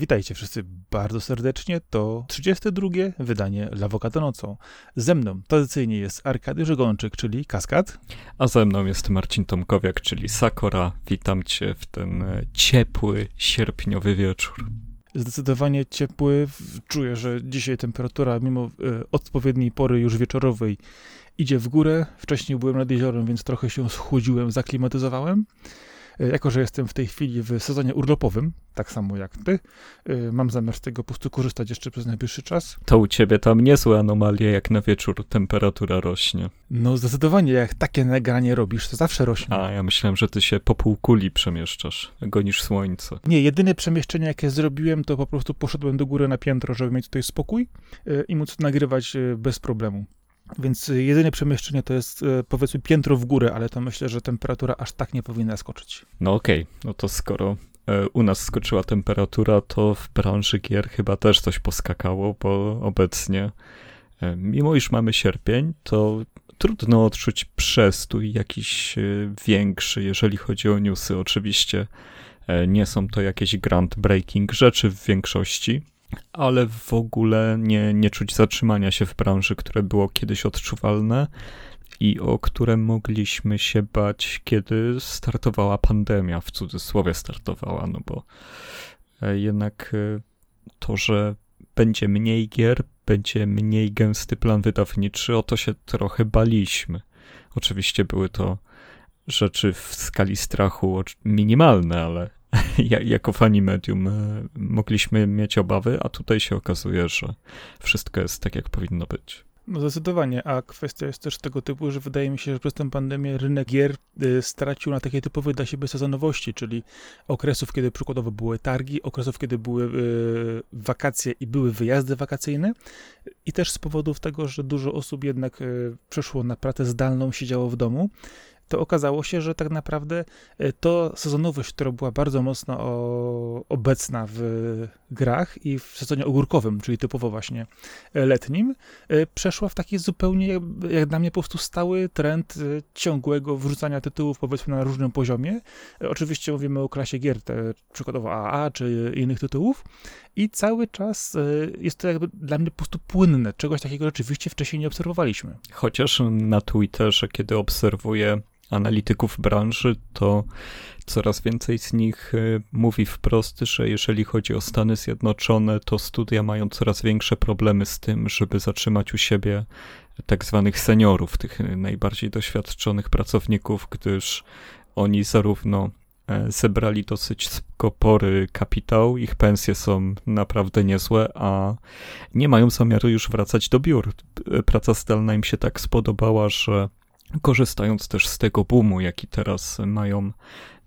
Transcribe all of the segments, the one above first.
Witajcie wszyscy bardzo serdecznie. To 32. wydanie Lawokado nocą. Ze mną tradycyjnie jest Arkady Żegonczyk, czyli Kaskad. A ze mną jest Marcin Tomkowiak, czyli Sakora. Witam cię w ten e, ciepły, sierpniowy wieczór. Zdecydowanie ciepły. Czuję, że dzisiaj temperatura, mimo e, odpowiedniej pory już wieczorowej, idzie w górę. Wcześniej byłem nad jeziorem, więc trochę się schłodziłem, zaklimatyzowałem. E, jako, że jestem w tej chwili w sezonie urlopowym, tak samo jak ty, e, mam zamiar z tego po prostu korzystać jeszcze przez najbliższy czas. To u ciebie tam niezłe anomalie, jak na wieczór temperatura rośnie. No zdecydowanie, jak takie nagranie robisz, to zawsze rośnie. A, ja myślałem, że ty się po półkuli przemieszczasz, gonisz słońce. Nie, jedyne przemieszczenie, jakie zrobiłem, to po prostu poszedłem do góry na piętro, żeby mieć tutaj spokój e, i móc nagrywać bez problemu. Więc jedyne przemieszczenie to jest e, powiedzmy piętro w górę, ale to myślę, że temperatura aż tak nie powinna skoczyć. No okej, okay. no to skoro e, u nas skoczyła temperatura, to w branży gier chyba też coś poskakało, bo obecnie, e, mimo iż mamy sierpień, to trudno odczuć przestój jakiś większy, jeżeli chodzi o newsy. Oczywiście nie są to jakieś groundbreaking rzeczy w większości, ale w ogóle nie, nie czuć zatrzymania się w branży, które było kiedyś odczuwalne i o które mogliśmy się bać, kiedy startowała pandemia, w cudzysłowie startowała, no bo e, jednak e, to, że będzie mniej gier, będzie mniej gęsty plan wydawniczy, o to się trochę baliśmy. Oczywiście były to rzeczy w skali strachu minimalne, ale jako fani medium e, mogliśmy mieć obawy, a tutaj się okazuje, że wszystko jest tak, jak powinno być. No zdecydowanie, a kwestia jest też tego typu, że wydaje mi się, że przez tę pandemię rynek gier y, stracił na takie typowe dla siebie sezonowości, czyli okresów, kiedy przykładowo były targi, okresów, kiedy były y, wakacje i były wyjazdy wakacyjne. I też z powodów tego, że dużo osób jednak przeszło na pracę zdalną, siedziało w domu to okazało się, że tak naprawdę e, to sezonowość, która była bardzo mocno obecna w grach i w sezonie ogórkowym, czyli typowo właśnie e, letnim, e, przeszła w taki zupełnie, jak dla mnie, po prostu stały trend ciągłego wrzucania tytułów, powiedzmy, na różnym poziomie. Oczywiście mówimy o klasie gier, te, przykładowo AA czy innych tytułów i cały czas jest to jakby dla mnie po prostu płynne. Czegoś takiego rzeczywiście wcześniej nie obserwowaliśmy. Chociaż na Twitterze, kiedy obserwuję analityków branży, to coraz więcej z nich y, mówi wprost, że jeżeli chodzi o Stany Zjednoczone, to studia mają coraz większe problemy z tym, żeby zatrzymać u siebie tak zwanych seniorów, tych najbardziej doświadczonych pracowników, gdyż oni zarówno e, zebrali dosyć spory kapitał, ich pensje są naprawdę niezłe, a nie mają zamiaru już wracać do biur. Praca zdalna im się tak spodobała, że korzystając też z tego boomu, jaki teraz mają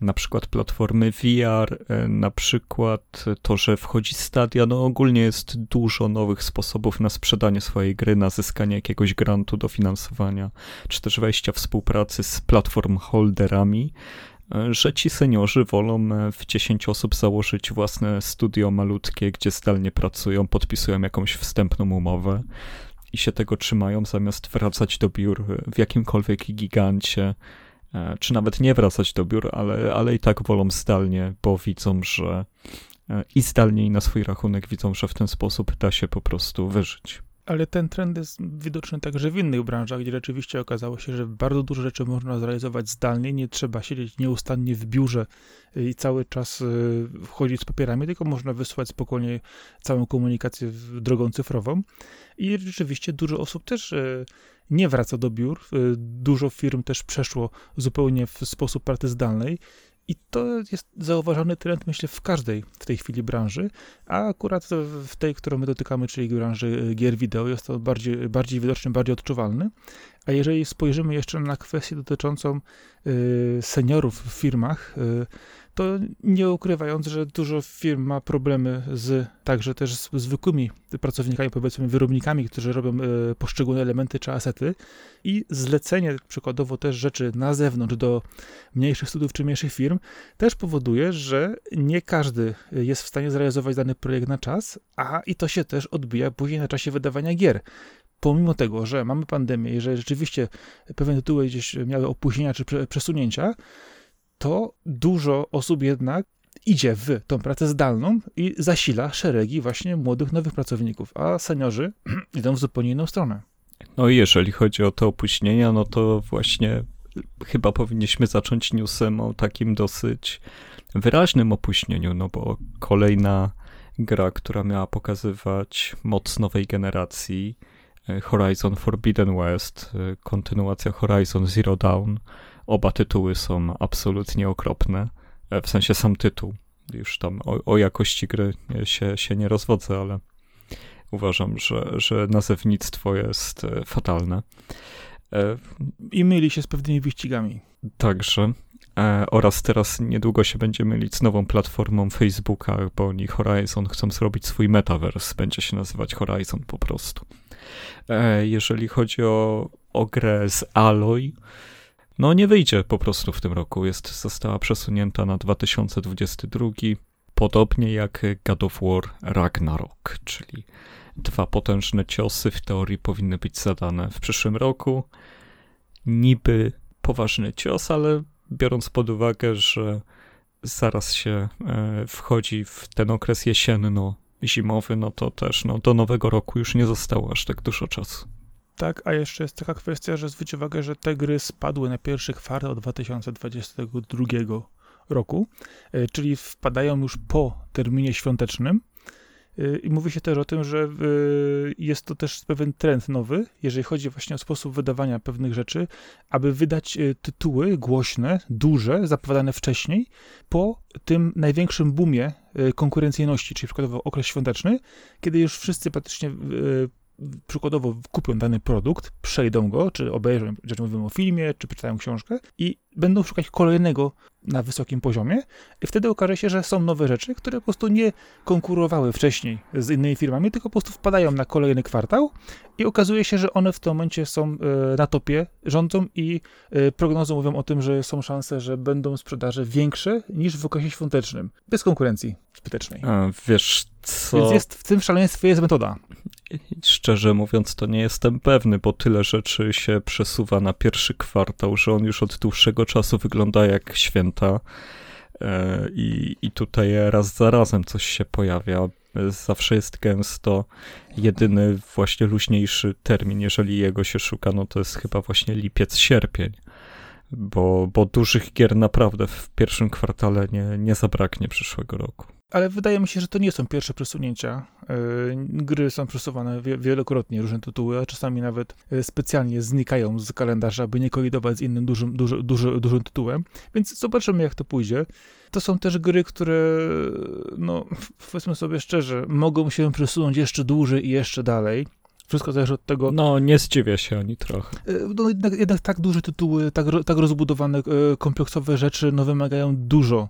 na przykład platformy VR, e, na przykład to, że wchodzi Stadia, no ogólnie jest dużo nowych sposobów na sprzedanie swojej gry, na zyskanie jakiegoś grantu, dofinansowania, czy też wejścia w współpracy z platform holderami, e, że ci seniorzy wolą e, w 10 osób założyć własne studio malutkie, gdzie zdalnie pracują, podpisują jakąś wstępną umowę i się tego trzymają, zamiast wracać do biur w jakimkolwiek gigancie, e, czy nawet nie wracać do biur, ale, ale i tak wolą zdalnie, bo widzą, że e, i zdalnie, i na swój rachunek widzą, że w ten sposób da się po prostu wyżyć. Ale ten trend jest widoczny także w innych branżach, gdzie rzeczywiście okazało się, że bardzo dużo rzeczy można zrealizować zdalnie, nie trzeba siedzieć nieustannie w biurze i cały czas y, wchodzić z papierami, tylko można wysłać spokojnie całą komunikację drogą cyfrową. I rzeczywiście dużo osób też y, nie wraca do biur. Y, dużo firm też przeszło zupełnie w sposób pracy zdalnej i to jest zauważony trend, myślę, w każdej w tej chwili branży, a akurat w tej, którą my dotykamy, czyli branży e, gier wideo, jest to bardziej, bardziej widoczny, bardziej odczuwalny. A jeżeli spojrzymy jeszcze na kwestię dotyczącą y, seniorów w firmach, y, to nie ukrywając, że dużo firm ma problemy z także też z zwykłymi pracownikami, powiedzmy wyrobnikami, którzy robią y, poszczególne elementy czy asety. I zlecenie przykładowo też rzeczy na zewnątrz do mniejszych studiów czy mniejszych firm też powoduje, że nie każdy jest w stanie zrealizować dany projekt na czas, a i to się też odbija później na czasie wydawania gier pomimo tego, że mamy pandemię i że rzeczywiście pewne tytuły gdzieś miały opóźnienia czy przesunięcia, to dużo osób jednak idzie w tą pracę zdalną i zasila szeregi właśnie młodych, nowych pracowników, a seniorzy idą w zupełnie inną stronę. No i jeżeli chodzi o te opóźnienia, no to właśnie chyba powinniśmy zacząć newsem o takim dosyć wyraźnym opóźnieniu, no bo kolejna gra, która miała pokazywać moc nowej generacji, Horizon Forbidden West, e, kontynuacja Horizon Zero Dawn, oba tytuły są absolutnie okropne, e, w sensie sam tytuł. Już tam o, o jakości gry się, się nie rozwodzę, ale uważam, że, że nazewnictwo jest fatalne. I myli się z pewnymi wyścigami. Także. E, oraz teraz niedługo się będzie mylić z nową platformą Facebooka, bo oni Horizon chcą zrobić swój metaverse. Będzie się nazywać Horizon po prostu. E, jeżeli chodzi o, o grę z Aloy, no nie wyjdzie po prostu w tym roku. Jest, została przesunięta na 2022, podobnie jak God of War Ragnarok, czyli dwa potężne ciosy w teorii powinny być zadane w przyszłym roku. Niby poważny cios, ale biorąc pod uwagę, że zaraz się e, wchodzi w ten okres jesienno-zimowy, no to też no, do nowego roku już nie zostało aż tak dużo czasu. Tak, a jeszcze jest taka kwestia, że zwróć uwagę, że te gry spadły na pierwszy kwartał 2022 roku, e, czyli wpadają już po terminie świątecznym, I mówi się też o tym, że y, jest to też pewien trend nowy, jeżeli chodzi właśnie o sposób wydawania pewnych rzeczy, aby wydać y, tytuły głośne, duże, zapowiadane wcześniej, po tym największym boomie konkurencyjności, czyli przykładowo okres świąteczny, kiedy już wszyscy praktycznie przykładowo kupią dany produkt, przejdą go, czy obejrzą, czy mówimy o filmie, czy przeczytają książkę i będą szukać kolejnego na wysokim poziomie i wtedy okaże się, że są nowe rzeczy, które po prostu nie konkurowały wcześniej z innymi firmami, tylko po prostu wpadają na kolejny kwartał i okazuje się, że one w tym momencie są e, na topie, rządzą i e, prognozy mówią o tym, że są szanse, że będą sprzedaże większe niż w okresie świątecznym, bez konkurencji zbytecznej. A, wiesz co? Więc jest, w tym szaleństwie jest metoda. Szczerze mówiąc, to nie jestem pewny, bo tyle rzeczy się przesuwa na pierwszy kwartał, że on już od dłuższego czasu wygląda jak święta. E, I, I tutaj raz za razem coś się pojawia. Zawsze jest gęsto. Jedyny właśnie luźniejszy termin, jeżeli jego się szuka, no to jest chyba właśnie lipiec, sierpień. Bo, bo dużych gier naprawdę w pierwszym kwartale nie, nie zabraknie przyszłego roku ale wydaje mi się, że to nie są pierwsze przesunięcia. E, gry są przesuwane wielokrotnie, różne tytuły, a czasami nawet e, specjalnie znikają z kalendarza, aby nie kolidować z innym dużym, duży, duży, dużym tytułem. Więc zobaczymy, jak to pójdzie. To są też gry, które, no, powiedzmy sobie szczerze, mogą się przesunąć jeszcze dłużej i jeszcze dalej. Wszystko zależy od tego. No, nie zdziwię się ani trochę. E, no, jednak, jednak tak duże tytuły, tak, tak rozbudowane, kompleksowe rzeczy, no, wymagają dużo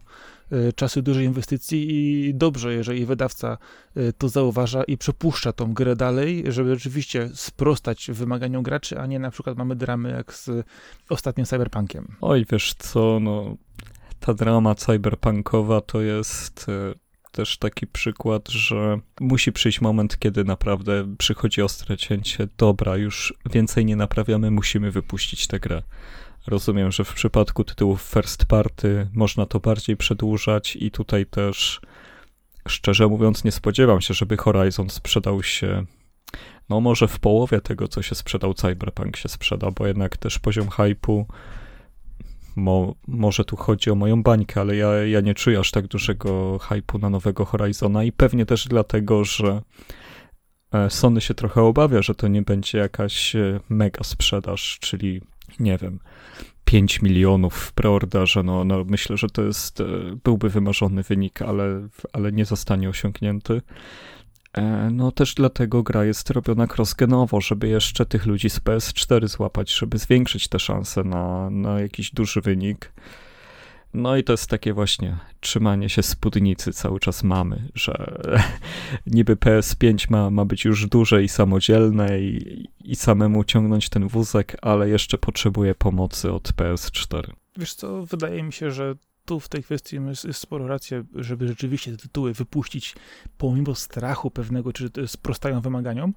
Y, czasy dużej inwestycji i dobrze, jeżeli wydawca y, to zauważa i przepuszcza tą grę dalej, żeby rzeczywiście sprostać wymaganiom graczy, a nie na przykład mamy dramy jak z ostatnim Cyberpunkiem. Oj, wiesz co, no ta drama cyberpunkowa to jest y, też taki przykład, że musi przyjść moment, kiedy naprawdę przychodzi ostre cięcie. Dobra, już więcej nie naprawiamy, musimy wypuścić tę grę. Rozumiem, że w przypadku tytułów first party można to bardziej przedłużać i tutaj też szczerze mówiąc nie spodziewam się, żeby Horizon sprzedał się no może w połowie tego, co się sprzedał. Cyberpunk się sprzeda, bo jednak też poziom hypu Mo, może tu chodzi o moją bańkę, ale ja, ja nie czuję aż tak dużego hypu na nowego Horizona i pewnie też dlatego, że e, Sony się trochę obawia, że to nie będzie jakaś e, mega sprzedaż, czyli nie wiem, 5 milionów w preorderze, no, no myślę, że to jest, e, byłby wymarzony wynik, ale, ale nie zostanie osiągnięty. E, no też dlatego gra jest robiona crossgenowo, żeby jeszcze tych ludzi z PS4 złapać, żeby zwiększyć te szanse na, na jakiś duży wynik. No i to jest takie właśnie trzymanie się spódnicy cały czas mamy, że niby PS5 ma, ma być już duże i samodzielne i, i samemu ciągnąć ten wózek, ale jeszcze potrzebuje pomocy od PS4. Wiesz co, wydaje mi się, że tu w tej kwestii jest, jest sporo racji, żeby rzeczywiście te tytuły wypuścić pomimo strachu pewnego, czy sprostają wymaganiom,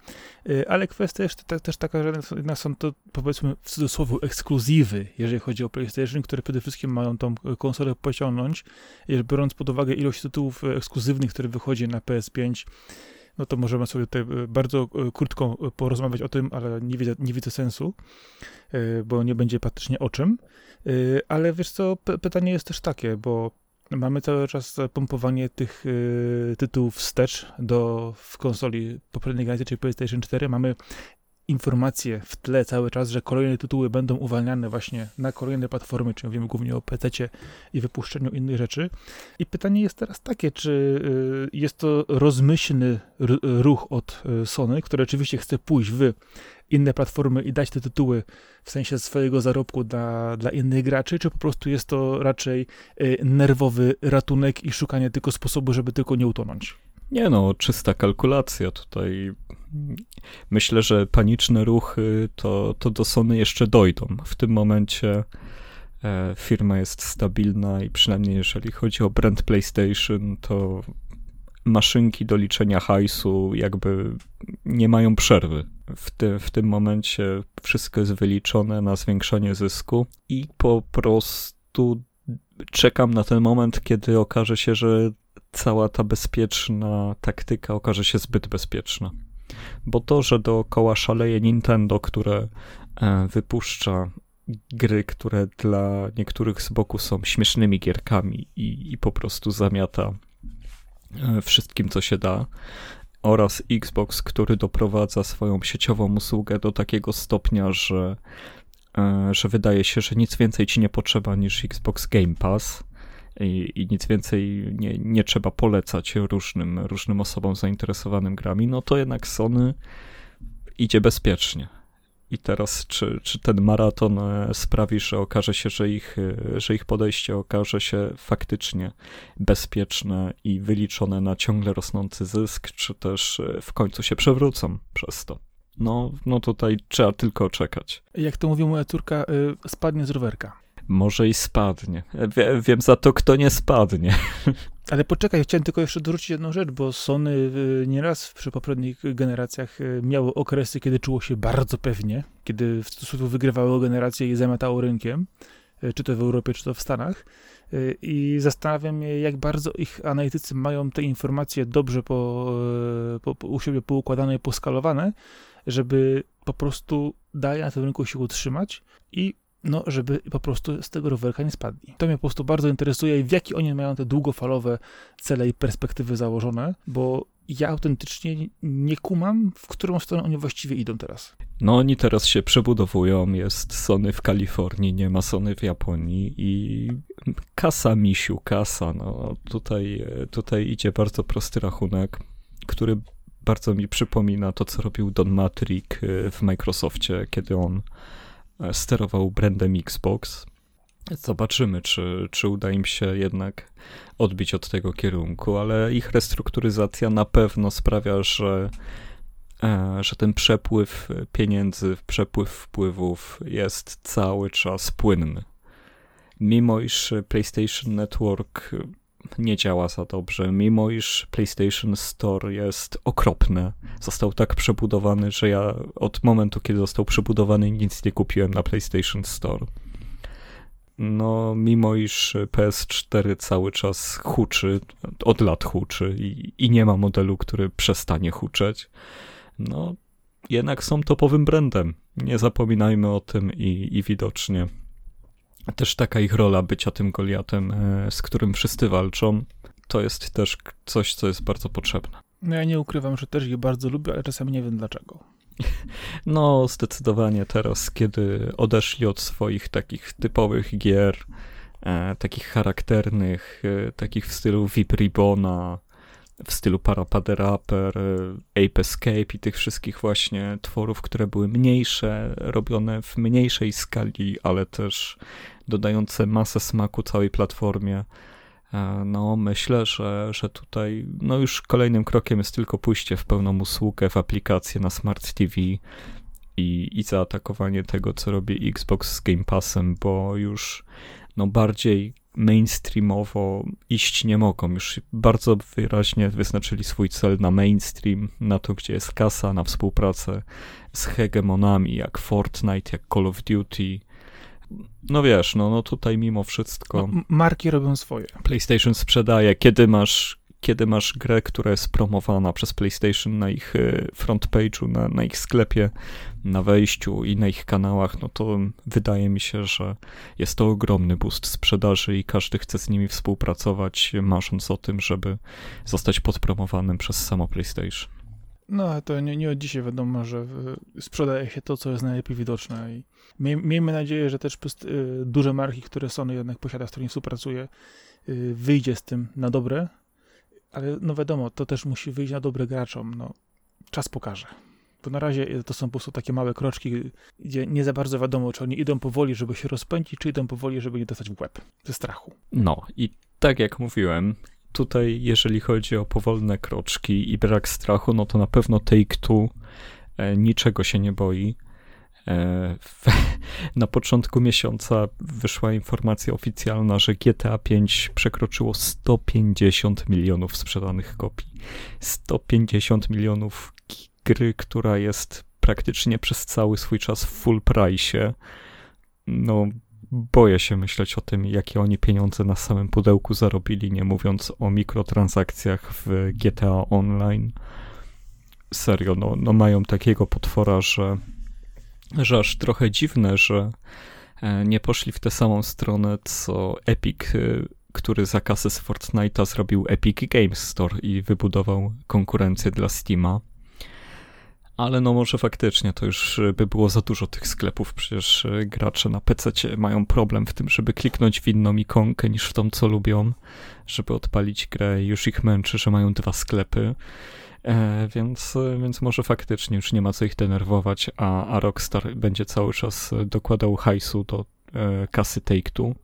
y, ale kwestia jest też taka, że jednak są to powiedzmy w cudzysłowie ekskluzywy, jeżeli chodzi o PlayStation, które przede wszystkim mają tą konsolę pociągnąć, biorąc pod uwagę ilość tytułów ekskluzywnych, które wychodzi na PS5, no to możemy sobie tutaj e, bardzo e, krótko e, porozmawiać o tym, ale nie widzę, nie widzę sensu, bo nie będzie praktycznie o czym. Ale wiesz co, pytanie jest też takie, bo mamy cały czas pompowanie tych tytułów wstecz do w konsoli poprzedniej generacji, czyli PlayStation 4. Mamy informacje w tle cały czas, że kolejne tytuły będą uwalniane właśnie na kolejne platformy, czyli mówimy głównie o PC i wypuszczeniu innych rzeczy. I pytanie jest teraz takie, czy y, jest to rozmyślny ruch od y, Sony, który oczywiście chce pójść w inne platformy i dać te tytuły w sensie swojego zarobku dla, dla innych graczy, czy po prostu jest to raczej y, nerwowy ratunek i szukanie tylko sposobu, żeby tylko nie utonąć? Nie no, czysta kalkulacja tutaj. Myślę, że paniczne ruchy to, to do Sony jeszcze dojdą. W tym momencie e, firma jest stabilna i przynajmniej jeżeli chodzi o brand PlayStation, to maszynki do liczenia hajsu jakby nie mają przerwy. W, ty, w tym momencie wszystko jest wyliczone na zwiększanie zysku i po prostu czekam na ten moment, kiedy okaże się, że cała ta bezpieczna taktyka okaże się zbyt bezpieczna. Bo to, że dookoła szaleje Nintendo, które e, wypuszcza gry, które dla niektórych z boku są śmiesznymi gierkami i, i po prostu zamiata e, wszystkim, co się da, oraz Xbox, który doprowadza swoją sieciową usługę do takiego stopnia, że, e, że wydaje się, że nic więcej ci nie potrzeba niż Xbox Game Pass i, i nic więcej nie, nie trzeba polecać różnym, różnym osobom zainteresowanym grami, no to jednak Sony idzie bezpiecznie. I teraz, czy, czy ten maraton e, sprawi, że okaże się, że ich, e, że ich podejście okaże się faktycznie bezpieczne i wyliczone na ciągle rosnący zysk, czy też e, w końcu się przewrócą przez to? No, no tutaj trzeba tylko czekać. Jak to mówi moja córka, spadnie z rowerka może i spadnie. Wie, wiem za to, kto nie spadnie. Ale poczekaj, chciałem tylko jeszcze dorzucić jedną rzecz, bo Sony y, nieraz przy poprzednich generacjach y, miało okresy, kiedy czuło się bardzo pewnie, kiedy w cudzysłowie wygrywało generację i zamiatało rynkiem, y, czy to w Europie, czy to w Stanach. I zastanawiam się, jak bardzo ich analitycy mają te informacje dobrze po, po, po, u siebie poukładane i poskalowane, żeby po prostu dalej na tym rynku się utrzymać i no, żeby po prostu z tego rowerka nie spadli. To mnie po prostu bardzo interesuje, w jaki oni mają te długofalowe cele i perspektywy założone, bo ja autentycznie nie kumam, w którą stronę oni właściwie idą teraz. No oni teraz się przebudowują, jest Sony w Kalifornii, nie ma Sony w Japonii i kasa misiu, kasa, no tutaj, tutaj idzie bardzo prosty rachunek, który bardzo mi przypomina to, co robił Don Matrick w Microsoftie, kiedy on sterował brandem Xbox. Zobaczymy, czy, czy uda im się jednak odbić od tego kierunku, ale ich restrukturyzacja na pewno sprawia, że, e, że ten przepływ pieniędzy, przepływ wpływów jest cały czas płynny. Mimo iż PlayStation Network nie działa za dobrze, mimo iż PlayStation Store jest okropny. Został tak przebudowany, że ja od momentu, kiedy został przebudowany, nic nie kupiłem na PlayStation Store. No, mimo iż PS4 cały czas huczy, od lat huczy i, i nie ma modelu, który przestanie huczeć, no, jednak są topowym brandem. Nie zapominajmy o tym i, i widocznie też taka ich rola bycia tym Goliatem, e, z którym wszyscy walczą, to jest też coś, co jest bardzo potrzebne. No ja nie ukrywam, że też ich bardzo lubię, ale czasami nie wiem dlaczego. No, zdecydowanie teraz, kiedy odeszli od swoich takich typowych gier, e, takich charakternych, e, takich w stylu VIP Ribbona, w stylu Parapad Rapper, Ape Escape i tych wszystkich właśnie tworów, które były mniejsze, robione w mniejszej skali, ale też dodające masę smaku całej platformie. E, no, myślę, że, że tutaj no już kolejnym krokiem jest tylko pójście w pełną usługę w aplikację na Smart TV i, i zaatakowanie tego, co robi Xbox z Game Passem, bo już no bardziej mainstreamowo iść nie mogą. Już bardzo wyraźnie wyznaczyli swój cel na mainstream, na to, gdzie jest kasa, na współpracę z hegemonami jak Fortnite, jak Call of Duty. No wiesz, no, no tutaj mimo wszystko. No, marki robią swoje. PlayStation sprzedaje, kiedy masz kiedy masz grę, która jest promowana przez PlayStation na ich y, front page'u, na, na ich sklepie, na wejściu i na ich kanałach, no to wydaje mi się, że jest to ogromny boost sprzedaży i każdy chce z nimi współpracować, marząc o tym, żeby zostać podpromowanym przez samo PlayStation. No, to nie, nie od dzisiaj wiadomo, że sprzedaje się to, co jest najlepiej widoczne i miejmy nadzieję, że też y, duże marki, które Sony jednak posiada, z którymi współpracuje, y, wyjdzie z tym na dobre, ale no wiadomo, to też musi wyjść na dobre graczom. No, czas pokaże. Bo na razie to są po prostu takie małe kroczki, gdzie nie za bardzo wiadomo, czy oni idą powoli, żeby się rozpędzić, czy idą powoli, żeby nie dostać w łeb ze strachu. No i tak jak mówiłem, tutaj jeżeli chodzi o powolne kroczki i brak strachu, no to na pewno Take-Two e, niczego się nie boi. E, na początku miesiąca wyszła informacja oficjalna, że GTA 5 przekroczyło 150 milionów sprzedanych kopii. 150 milionów gry, która jest praktycznie przez cały swój czas w full price. No, boję się myśleć o tym, jakie oni pieniądze na samym pudełku zarobili, nie mówiąc o mikrotransakcjach w GTA Online. Serio, no, no mają takiego potwora, że że aż trochę dziwne, że e, nie poszli w tę samą stronę, co Epic, e, który za kasę z Fortnite'a zrobił Epic Games Store i wybudował konkurencję dla Steama. Ale no może faktycznie to już by było za dużo tych sklepów, przecież e, gracze na PC mają problem w tym, żeby kliknąć w inną ikonkę niż w tą, co lubią, żeby odpalić grę. Już ich męczy, że mają dwa sklepy. E, więc, więc może faktycznie już nie ma co ich denerwować, a, a Rockstar będzie cały czas dokładał hajsu do e, kasy Take-Two.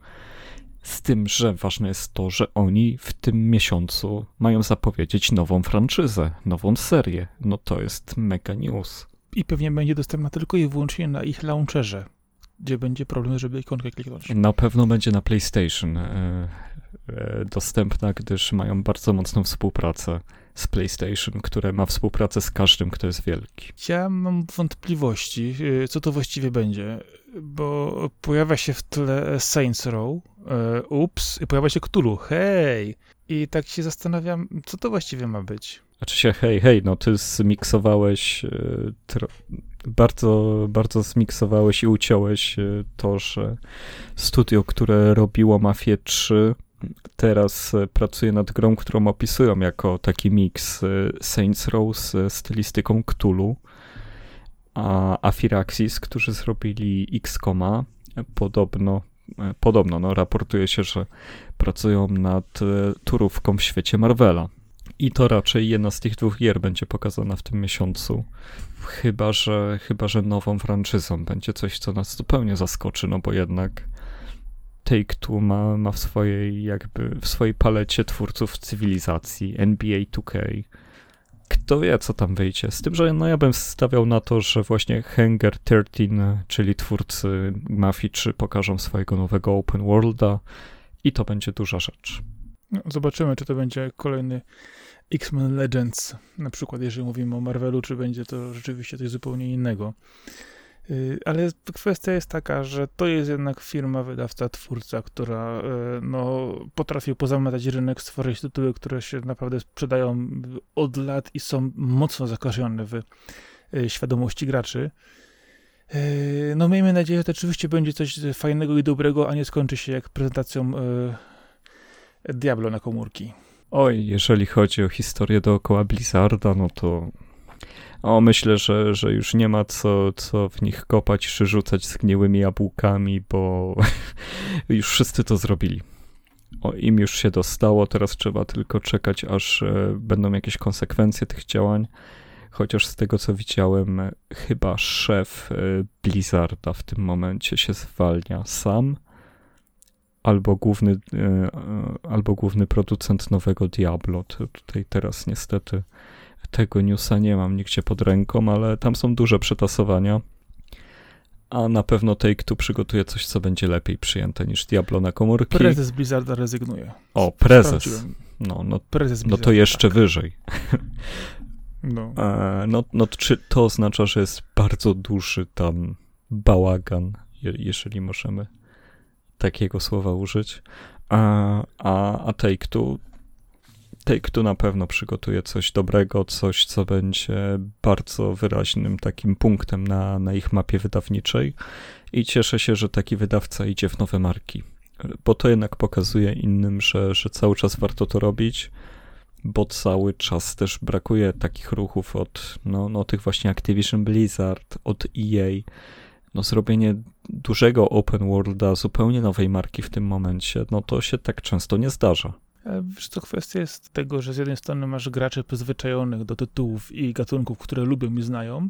Z tym, że ważne jest to, że oni w tym miesiącu mają zapowiedzieć nową franczyzę, nową serię. No to jest mega news. I pewnie będzie dostępna tylko i wyłącznie na ich launcherze, gdzie będzie problem, żeby ikonkę kliknąć. Na pewno będzie na PlayStation e, e, dostępna, gdyż mają bardzo mocną współpracę z PlayStation, które ma współpracę z każdym, kto jest wielki. Ja mam wątpliwości, y, co to właściwie będzie, bo pojawia się w tle Saints Row, e, ups, i pojawia się Cthulhu, hej! I tak się zastanawiam, co to właściwie ma być. Znaczy się, hej, hej, no ty zmiksowałeś, e, bardzo, bardzo zmiksowałeś i uciąłeś to, że studio, które robiło Mafię 3, teraz e, pracuję nad grą, którą opisują jako taki miks e, Saints Row z stylistyką Cthulhu, a Afiraxis, którzy zrobili X-Koma, podobno, e, podobno no, raportuje się, że pracują nad turówką w świecie Marvela. I to raczej jedna z tych dwóch gier będzie pokazana w tym miesiącu. Chyba, że, chyba, że nową franczyzą będzie coś, co nas zupełnie zaskoczy, no bo jednak Take-Two ma, ma w swojej jakby, w swojej palecie twórców cywilizacji, NBA 2K. Kto wie, co tam wyjdzie. Z tym, że no ja bym stawiał na to, że właśnie Hanger 13, czyli twórcy Mafii 3 pokażą swojego nowego open worlda i to będzie duża rzecz. No, zobaczymy, czy to będzie kolejny X-Men Legends, na przykład jeżeli mówimy o Marvelu, czy będzie to rzeczywiście coś zupełnie innego. Y, ale kwestia jest taka, że to jest jednak firma, wydawca, twórca, która y, no, potrafi pozamiatać rynek, stworzyć tytuły, które się naprawdę sprzedają od lat i są mocno zakorzenione w y, świadomości graczy. No miejmy nadzieję, że to oczywiście będzie coś fajnego i dobrego, a nie skończy się jak prezentacją Diablo na komórki. Oj, jeżeli chodzi o historię dookoła Blizzarda, no to o, myślę, że, że już nie ma co, co w nich kopać czy rzucać zgniłymi jabłkami, bo już wszyscy to zrobili. O, im już się dostało, teraz trzeba tylko czekać, aż e, będą jakieś konsekwencje tych działań. Chociaż z tego co widziałem, chyba szef e, Blizzarda w tym momencie się zwalnia sam, albo główny, e, albo główny producent nowego Diablo. To tutaj teraz niestety tego newsa nie mam nigdzie pod ręką, ale tam są duże przetasowania. A na pewno Take-Two przygotuje coś, co będzie lepiej przyjęte niż Diablo na komórki. Prezes Blizzarda rezygnuje. O, prezes. No, no, prezes no to jeszcze tak. wyżej. No. E, no, no, czy to oznacza, że jest bardzo duży tam bałagan, je, jeżeli możemy takiego słowa użyć. A, a, a Take-Two Take-Two na pewno przygotuje coś dobrego, coś, co będzie bardzo wyraźnym takim punktem na, na ich mapie wydawniczej. I cieszę się, że taki wydawca idzie w nowe marki, bo to jednak pokazuje innym, że, że cały czas warto to robić, bo cały czas też brakuje takich ruchów od no, no, tych właśnie Activision Blizzard, od EA, no zrobienie dużego open worlda, zupełnie nowej marki w tym momencie, no to się tak często nie zdarza. E, wiesz co, kwestia jest tego, że z jednej strony masz graczy przyzwyczajonych do tytułów i gatunków, które lubią i znają,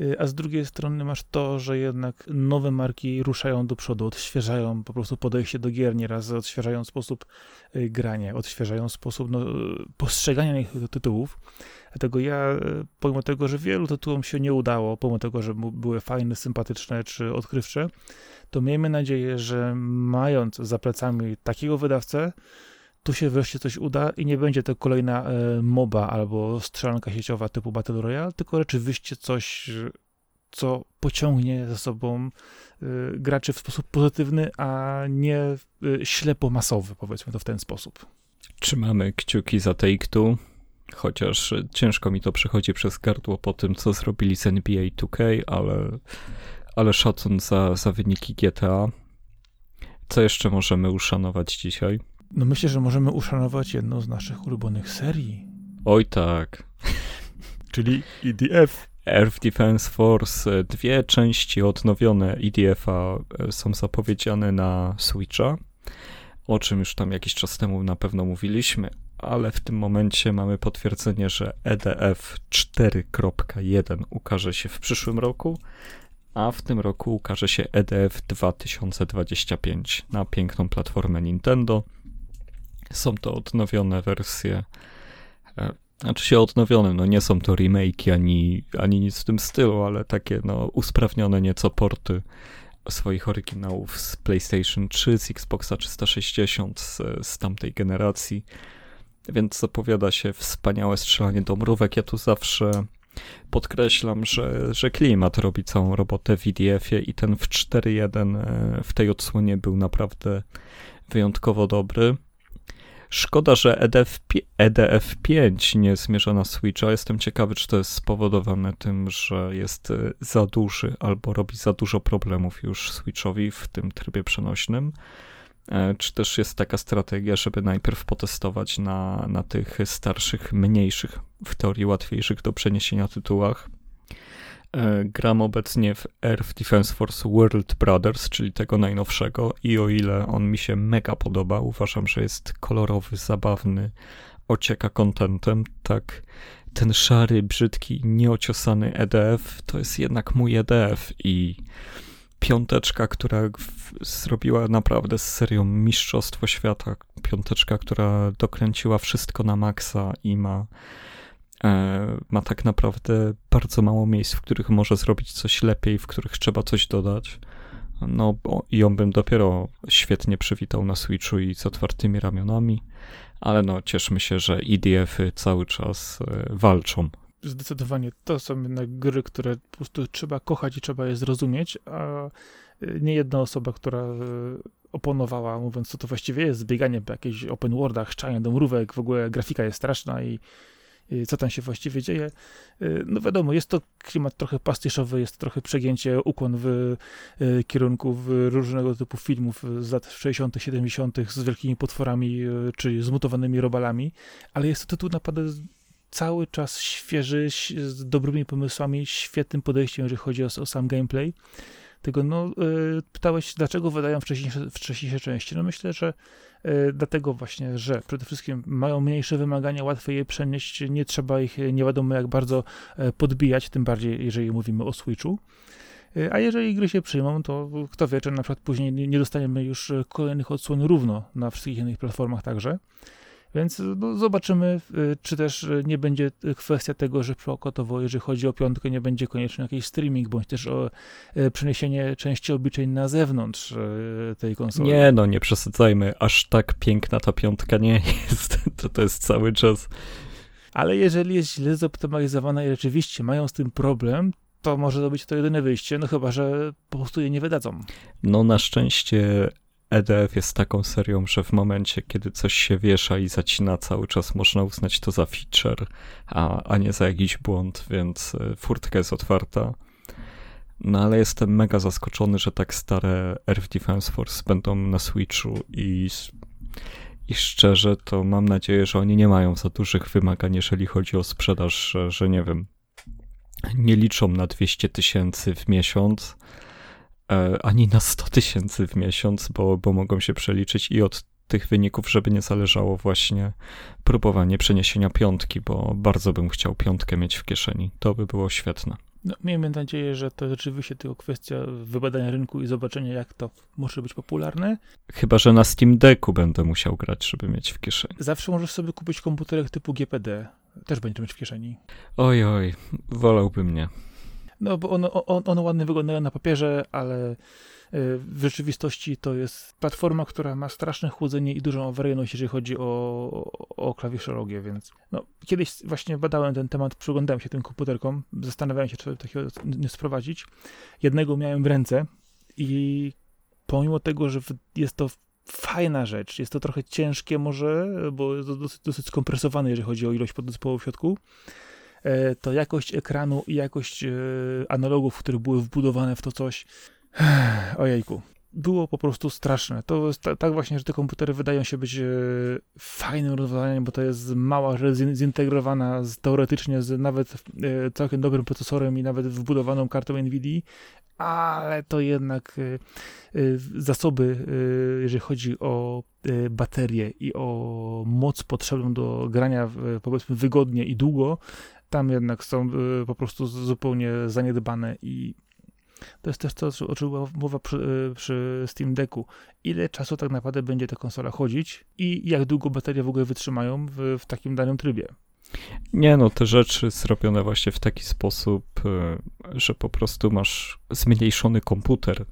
e, a z drugiej strony masz to, że jednak nowe marki ruszają do przodu, odświeżają po prostu podejście do gier, nieraz odświeżają sposób e, grania, odświeżają sposób no, postrzegania tych tytułów. Dlatego ja, pomimo tego, że wielu tytułom się nie udało, pomimo tego, że były fajne, sympatyczne czy odkrywcze, to miejmy nadzieję, że mając za plecami takiego wydawcę, tu się wreszcie coś uda i nie będzie to kolejna e, MOBA albo strzelanka sieciowa typu Battle Royale, tylko rzeczywiście coś, co pociągnie za sobą e, graczy w sposób pozytywny, a nie e, ślepo masowy, powiedzmy to w ten sposób. Trzymamy kciuki za Take-Two, chociaż ciężko mi to przechodzi przez gardło po tym, co zrobili z NBA 2K, ale, ale szacun za, za wyniki GTA. Co jeszcze możemy uszanować dzisiaj? No myślę, że możemy uszanować jedną z naszych ulubionych serii. Oj tak. Czyli EDF. Air Defense Force, dwie części odnowione EDF-a e, są zapowiedziane na Switcha, o czym już tam jakiś czas temu na pewno mówiliśmy, ale w tym momencie mamy potwierdzenie, że EDF 4.1 ukaże się w przyszłym roku, a w tym roku ukaże się EDF 2025 na piękną platformę Nintendo. Są to odnowione wersje. E, znaczy się odnowione, no nie są to remake ani, ani nic w tym stylu, ale takie no usprawnione nieco porty swoich oryginałów z PlayStation 3, z Xboxa 360, z, z tamtej generacji. Więc zapowiada się wspaniałe strzelanie do mrówek. Ja tu zawsze podkreślam, że, że klimat robi całą robotę w EDF-ie i ten w 4.1 e, w tej odsłonie był naprawdę wyjątkowo dobry. Szkoda, że EDF, EDF 5 nie zmierza na Switcha. Jestem ciekawy, czy to jest spowodowane tym, że jest e, za duży albo robi za dużo problemów już Switchowi w tym trybie przenośnym. E, czy też jest taka strategia, żeby najpierw potestować na, na tych starszych, mniejszych, w teorii łatwiejszych do przeniesienia tytułach gram obecnie w Earth Defense Force World Brothers, czyli tego najnowszego i o ile on mi się mega podoba, uważam, że jest kolorowy, zabawny, ocieka kontentem, tak ten szary, brzydki, nieociosany EDF to jest jednak mój EDF i piąteczka, która zrobiła naprawdę z serią Mistrzostwo Świata, piąteczka, która dokręciła wszystko na maksa i ma E, ma tak naprawdę bardzo mało miejsc, w których może zrobić coś lepiej, w których trzeba coś dodać. No i ją bym dopiero świetnie przywitał na Switchu i z otwartymi ramionami, ale no cieszmy się, że EDF-y cały czas e, walczą. Zdecydowanie to są jednak gry, które po prostu trzeba kochać i trzeba je zrozumieć, a e, nie jedna osoba, która oponowała, mówiąc co to właściwie jest, zbieganie po jakichś open worldach, szczanie do mrówek, w ogóle grafika jest straszna i co tam się właściwie dzieje. Y, no wiadomo, jest to klimat trochę pastyszowy, jest trochę przegięcie, ukłon w y, kierunku w różnego typu filmów z lat 60., 70., z wielkimi potworami y, czy zmutowanymi robalami, ale jest to tytuł naprawdę cały czas świeży, z dobrymi pomysłami, świetnym podejściem, jeżeli chodzi o, o sam gameplay. Tego, no, pytałeś, dlaczego wydają wcześniejsze, wcześniejsze części. No myślę, że dlatego właśnie, że przede wszystkim mają mniejsze wymagania, łatwiej je przenieść, nie trzeba ich nie wiadomo jak bardzo e, podbijać, tym bardziej jeżeli mówimy o Switchu. E, a jeżeli gry się przyjmą, to kto wie, czy na przykład później nie dostaniemy już kolejnych odsłon równo na wszystkich innych platformach także. Więc no, zobaczymy, y, czy też nie będzie kwestia tego, że przykładowo, jeżeli chodzi o piątkę, nie będzie konieczny jakiś streaming, bądź też o y, przeniesienie części obliczeń na zewnątrz y, tej konsoli. Nie, no nie przesadzajmy, aż tak piękna ta piątka nie jest. To, to jest cały czas. Ale jeżeli jest źle zoptymalizowana i rzeczywiście mają z tym problem, to może to być to jedyne wyjście, no chyba, że po prostu je nie wydadzą. No na szczęście EDF jest taką serią, że w momencie, kiedy coś się wiesza i zacina cały czas, można uznać to za feature, a, a nie za jakiś błąd, więc e, furtka jest otwarta. No ale jestem mega zaskoczony, że tak stare Earth Defense Force będą na Switchu i, i szczerze to mam nadzieję, że oni nie mają za dużych wymagań, jeżeli chodzi o sprzedaż, że, że nie wiem, nie liczą na 200 tysięcy w miesiąc, ani na 100 tysięcy w miesiąc, bo, bo mogą się przeliczyć i od tych wyników, żeby nie zależało właśnie próbowanie przeniesienia piątki, bo bardzo bym chciał piątkę mieć w kieszeni. To by było świetne. No, miejmy nadzieję, że to rzeczywiście tylko kwestia wybadania rynku i zobaczenia, jak to może być popularne. Chyba, że na Steam Decku będę musiał grać, żeby mieć w kieszeni. Zawsze możesz sobie kupić komputerek typu GPD. Też będzie mieć w kieszeni. Oj, oj, wolałbym nie. No, bo one, on, one ładnie wyglądają na papierze, ale w rzeczywistości to jest platforma, która ma straszne chłodzenie i dużą awaryjność, jeżeli chodzi o, o klawiszologię, więc no, kiedyś właśnie badałem ten temat, przyglądałem się tym komputerkom, zastanawiałem się, czy takiego nie sprowadzić. Jednego miałem w ręce i pomimo tego, że jest to fajna rzecz, jest to trochę ciężkie może, bo jest dosyć, dosyć skompresowane, jeżeli chodzi o ilość podzespołu w środku, e, to jakość ekranu i jakość e, analogów, które były wbudowane w to coś, Ojejku. Było po prostu straszne. To jest tak właśnie, że te komputery wydają się być e, fajnym rozwiązaniem, bo to jest mała rzecz zintegrowana z, teoretycznie z nawet e, całkiem dobrym procesorem i nawet wbudowaną kartą NVIDIA, ale to jednak e, zasoby, jeżeli chodzi o baterię i o moc potrzebną do grania powiedzmy wygodnie i długo, tam jednak są po prostu zupełnie zaniedbane i to jest też to, o czym była mowa przy, y, przy Steam Decku. Ile czasu tak naprawdę będzie ta konsola chodzić i jak długo baterie w ogóle wytrzymają w, w takim danym trybie. Nie no, te rzeczy zrobione właśnie w taki sposób, y, że po prostu masz zmniejszony komputer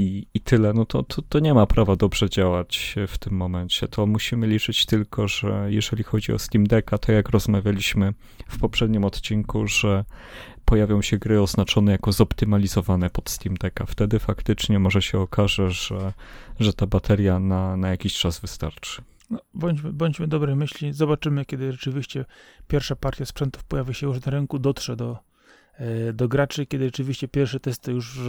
i, i tyle, no to, to, to nie ma prawa dobrze działać w tym momencie. To musimy liczyć tylko, że jeżeli chodzi o Steam Decka, to jak rozmawialiśmy w poprzednim odcinku, że pojawią się gry oznaczone jako zoptymalizowane pod Steam Decka. Wtedy faktycznie może się okaże, że, że ta bateria na, na jakiś czas wystarczy. No, bądźmy, bądźmy dobrej myśli, zobaczymy, kiedy rzeczywiście pierwsza partia sprzętów pojawi się już na rynku, dotrze do, do graczy, kiedy rzeczywiście pierwsze testy już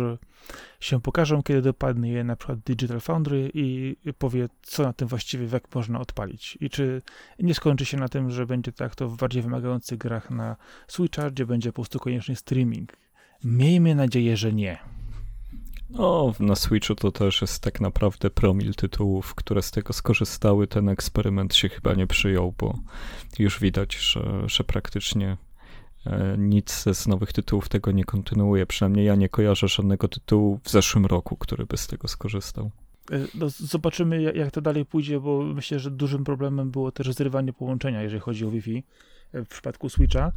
się pokażą, kiedy dopadnie je na przykład Digital Foundry i powie, co na tym właściwie, jak można odpalić. I czy nie skończy się na tym, że będzie tak to w bardziej wymagających grach na Switcha, gdzie będzie po prostu konieczny streaming. Miejmy nadzieję, że nie. No, na Switchu to też jest tak naprawdę promil tytułów, które z tego skorzystały. Ten eksperyment się chyba nie przyjął, bo już widać, że, że praktycznie E, nic z nowych tytułów tego nie kontynuuje. Przynajmniej ja nie kojarzę żadnego tytułu w zeszłym roku, który by z tego skorzystał. E, no, zobaczymy, jak to dalej pójdzie, bo myślę, że dużym problemem było też zrywanie połączenia, jeżeli chodzi o Wi-Fi e, w przypadku Switcha.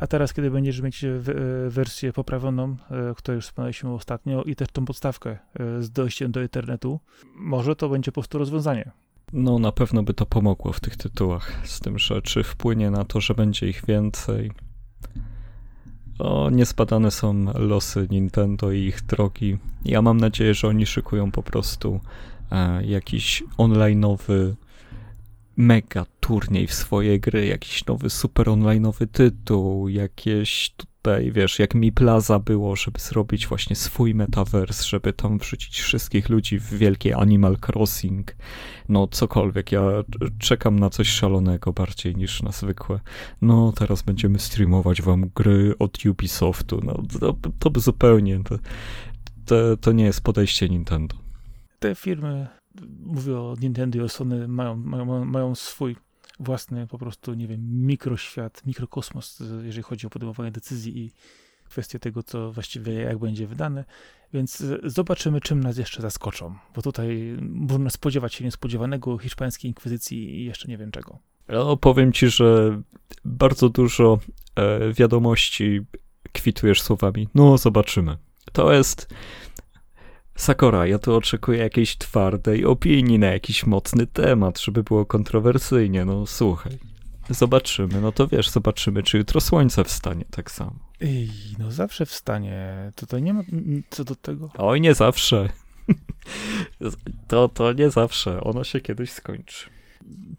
A teraz, kiedy będziesz mieć wersję poprawioną, którą już wspomnieliśmy ostatnio, i też tą podstawkę z dojściem do internetu, może to będzie po prostu rozwiązanie. No, na pewno by to pomogło w tych tytułach. Z tym, że czy wpłynie na to, że będzie ich więcej, o, niespadane są losy Nintendo i ich drogi. Ja mam nadzieję, że oni szykują po prostu e, jakiś online'owy mega turniej w swoje gry, jakiś nowy super online'owy tytuł, jakieś tutaj, wiesz, jak mi Plaza było, żeby zrobić właśnie swój metaverse, żeby tam wrzucić wszystkich ludzi w wielkie Animal Crossing, no cokolwiek, ja czekam na coś szalonego bardziej niż na zwykłe. No, teraz będziemy streamować wam gry od Ubisoftu, no to, to by zupełnie, to, to, to nie jest podejście Nintendo. Te firmy, mówię o Nintendo i o Sony, mają, mają, mają swój własny po prostu, nie wiem, mikroświat, mikrokosmos, jeżeli chodzi o podejmowanie decyzji i kwestie tego, co właściwie jak będzie wydane. Więc zobaczymy, czym nas jeszcze zaskoczą, bo tutaj można spodziewać się niespodziewanego hiszpańskiej inkwizycji i jeszcze nie wiem czego. No, powiem ci, że bardzo dużo e, wiadomości kwitujesz słowami. No, zobaczymy. To jest. Sakora, ja tu oczekuję jakiejś twardej opinii na jakiś mocny temat, żeby było kontrowersyjnie. No, słuchaj. Zobaczymy, no to wiesz, zobaczymy, czy jutro słońce wstanie tak samo. Ej, no zawsze wstanie. Tutaj nie ma co do tego. Oj, nie zawsze. to, to nie zawsze. Ono się kiedyś skończy.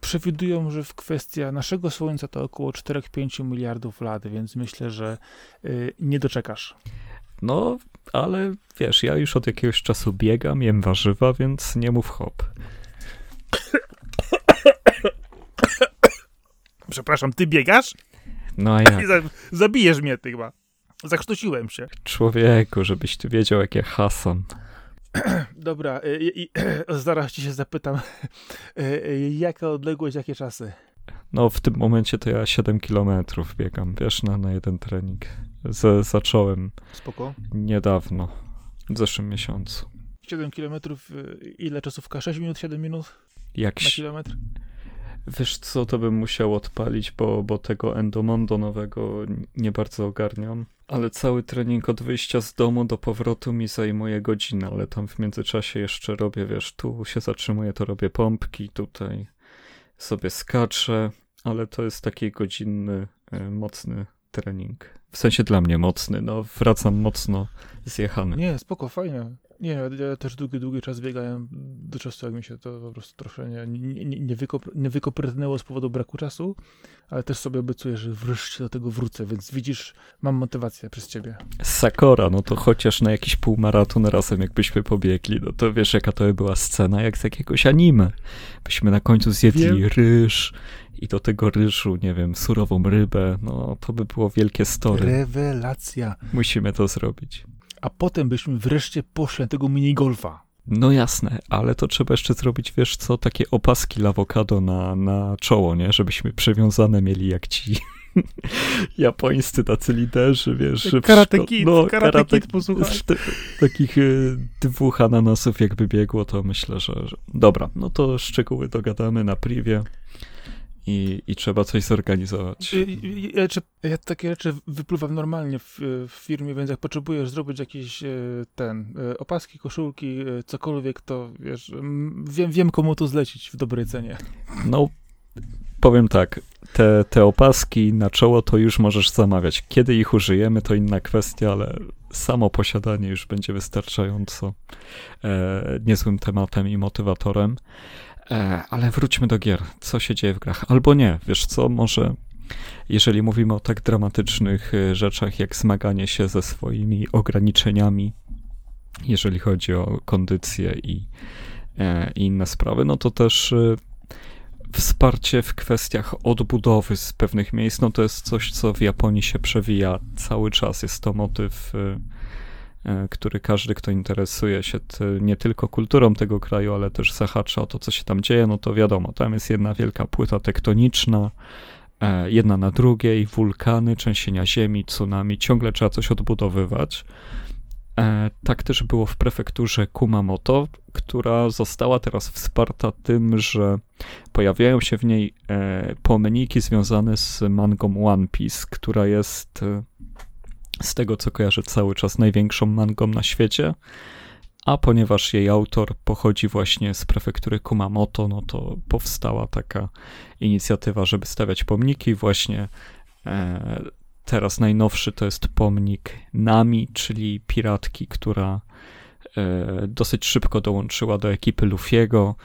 Przewidują, że w kwestia naszego Słońca to około 4-5 miliardów lat, więc myślę, że y, nie doczekasz. No, ale wiesz, ja już od jakiegoś czasu biegam, jem warzywa, więc nie mów hop. Przepraszam, ty biegasz? No a jak? Zabijesz mnie ty chyba. Zakrztusiłem się. Człowieku, żebyś ty wiedział, jak ja hasam. Dobra, i, i, zaraz ci się zapytam, jaka odległość, jakie czasy? No, w tym momencie to ja 7 kilometrów biegam, wiesz, na, na jeden trening. Z, zacząłem Spoko. niedawno, w zeszłym miesiącu. 7 kilometrów, ile czasówka? 6 minut, 7 minut Jak na kilometr? Wiesz co, to bym musiał odpalić, bo, bo tego Endomondo nowego nie bardzo ogarniam. Ale cały trening od wyjścia z domu do powrotu mi zajmuje godzinę, ale tam w międzyczasie jeszcze robię, wiesz, tu się zatrzymuję, to robię pompki, tutaj sobie skaczę, ale to jest taki godzinny, y, mocny trening. W sensie dla mnie mocny, no wracam mocno zjechany. Nie, spoko, fajnie. Nie, ja też długi, długi czas biegałem do czasu, jak mi się to po prostu trochę nie, nie, nie, nie, wykop, nie z powodu braku czasu, ale też sobie obiecuję, że wreszcie do tego wrócę, więc widzisz, mam motywację przez ciebie. Sakora, no to chociaż na jakiś półmaraton razem jakbyśmy pobiegli, no to wiesz jaka to by była scena, jak z jakiegoś anime. Byśmy na końcu zjedli Wiem. ryż, i do tego ryżu, nie wiem, surową rybę, no to by było wielkie story. Rewelacja. Musimy to zrobić a potem byśmy wreszcie poszli na tego minigolfa. No jasne, ale to trzeba jeszcze zrobić, wiesz co, takie opaski lawokado na, na czoło, nie? Żebyśmy przywiązane mieli jak ci japońscy tacy liderzy, wiesz. Karate Kid, no, karate, karate Kid, posłuchaj. takich y, dwóch ananasów jakby biegło, to myślę, że, że... Dobra, no to szczegóły dogadamy na privie i, i trzeba coś zorganizować. Ja, ja, takie rzeczy wypływam normalnie w, w, firmie, więc jak potrzebujesz zrobić jakieś e, ten, e, opaski, koszulki, e, cokolwiek, to wiesz, wiem, wiem komu to zlecić w dobrej cenie. No, powiem tak, te, te opaski na czoło to już możesz zamawiać. Kiedy ich użyjemy, to inna kwestia, ale samo posiadanie już będzie wystarczająco e, niezłym tematem i motywatorem. E, ale wróćmy do gier. Co się dzieje w grach? Albo nie, wiesz co, może jeżeli mówimy o tak dramatycznych e, rzeczach, jak zmaganie się ze swoimi ograniczeniami, jeżeli chodzi o kondycję i, e, i inne sprawy, no to też wsparcie w kwestiach odbudowy z pewnych miejsc, no to jest coś, co w Japonii się przewija cały czas. Jest to motyw który każdy, kto interesuje się nie tylko kulturą tego kraju, ale też zahacza o to, co się tam dzieje, no to wiadomo, tam jest jedna wielka płyta tektoniczna, e, jedna na drugiej, wulkany, trzęsienia ziemi, tsunami, ciągle trzeba coś odbudowywać. E, tak też było w prefekturze Kumamoto, która została teraz wsparta tym, że pojawiają się w niej pomniki związane z mangą One Piece, która jest z tego co kojarzę cały czas największą mangą na świecie, a ponieważ jej autor pochodzi właśnie z prefektury Kumamoto, no to powstała taka inicjatywa, żeby stawiać pomniki. Właśnie e, teraz najnowszy to jest pomnik Nami, czyli piratki, która e, dosyć szybko dołączyła do ekipy Lufiego,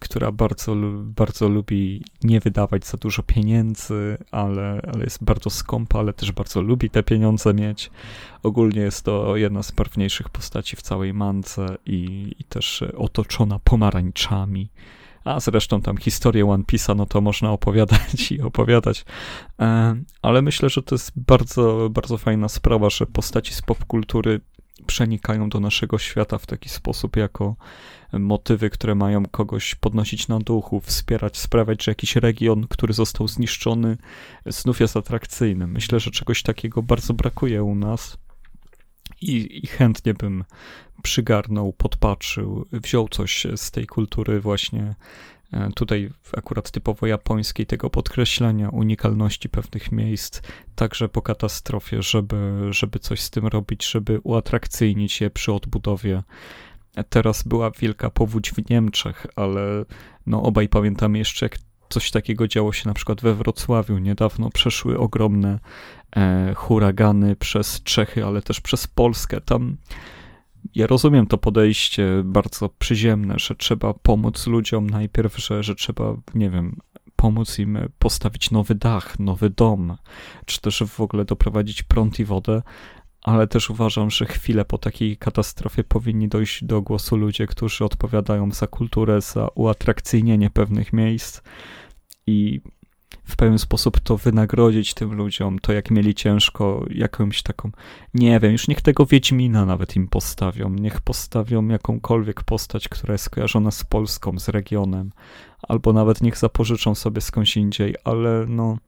która bardzo, bardzo lubi nie wydawać za dużo pieniędzy, ale, ale jest bardzo skąpa, ale też bardzo lubi te pieniądze mieć. Ogólnie jest to jedna z barwniejszych postaci w całej mance i, i też otoczona pomarańczami. A zresztą tam historię One Piece'a, no to można opowiadać i opowiadać. E, ale myślę, że to jest bardzo, bardzo fajna sprawa, że postaci z popkultury przenikają do naszego świata w taki sposób, jako motywy, które mają kogoś podnosić na duchu, wspierać, sprawiać, że jakiś region, który został zniszczony, znów jest atrakcyjny. Myślę, że czegoś takiego bardzo brakuje u nas i, i chętnie bym przygarnął, podpatrzył, wziął coś z tej kultury właśnie e, tutaj akurat typowo japońskiej, tego podkreślenia unikalności pewnych miejsc, także po katastrofie, żeby, żeby coś z tym robić, żeby uatrakcyjnić je przy odbudowie. Teraz była wielka powódź w Niemczech, ale no obaj pamiętamy jeszcze, jak coś takiego działo się na przykład we Wrocławiu. Niedawno przeszły ogromne e, huragany przez Czechy, ale też przez Polskę. Tam ja rozumiem to podejście bardzo przyziemne, że trzeba pomóc ludziom najpierw, że, że trzeba, nie wiem, pomóc im postawić nowy dach, nowy dom, czy też w ogóle doprowadzić prąd i wodę, ale też uważam, że chwilę po takiej katastrofie powinni dojść do głosu ludzie, którzy odpowiadają za kulturę, za uatrakcyjnienie pewnych miejsc i w pewien sposób to wynagrodzić tym ludziom, to jak mieli ciężko, jakąś taką, nie wiem, już niech tego Wiedźmina nawet im postawią, niech postawią jakąkolwiek postać, która jest skojarzona z Polską, z regionem, albo nawet niech zapożyczą sobie skądś indziej, ale no...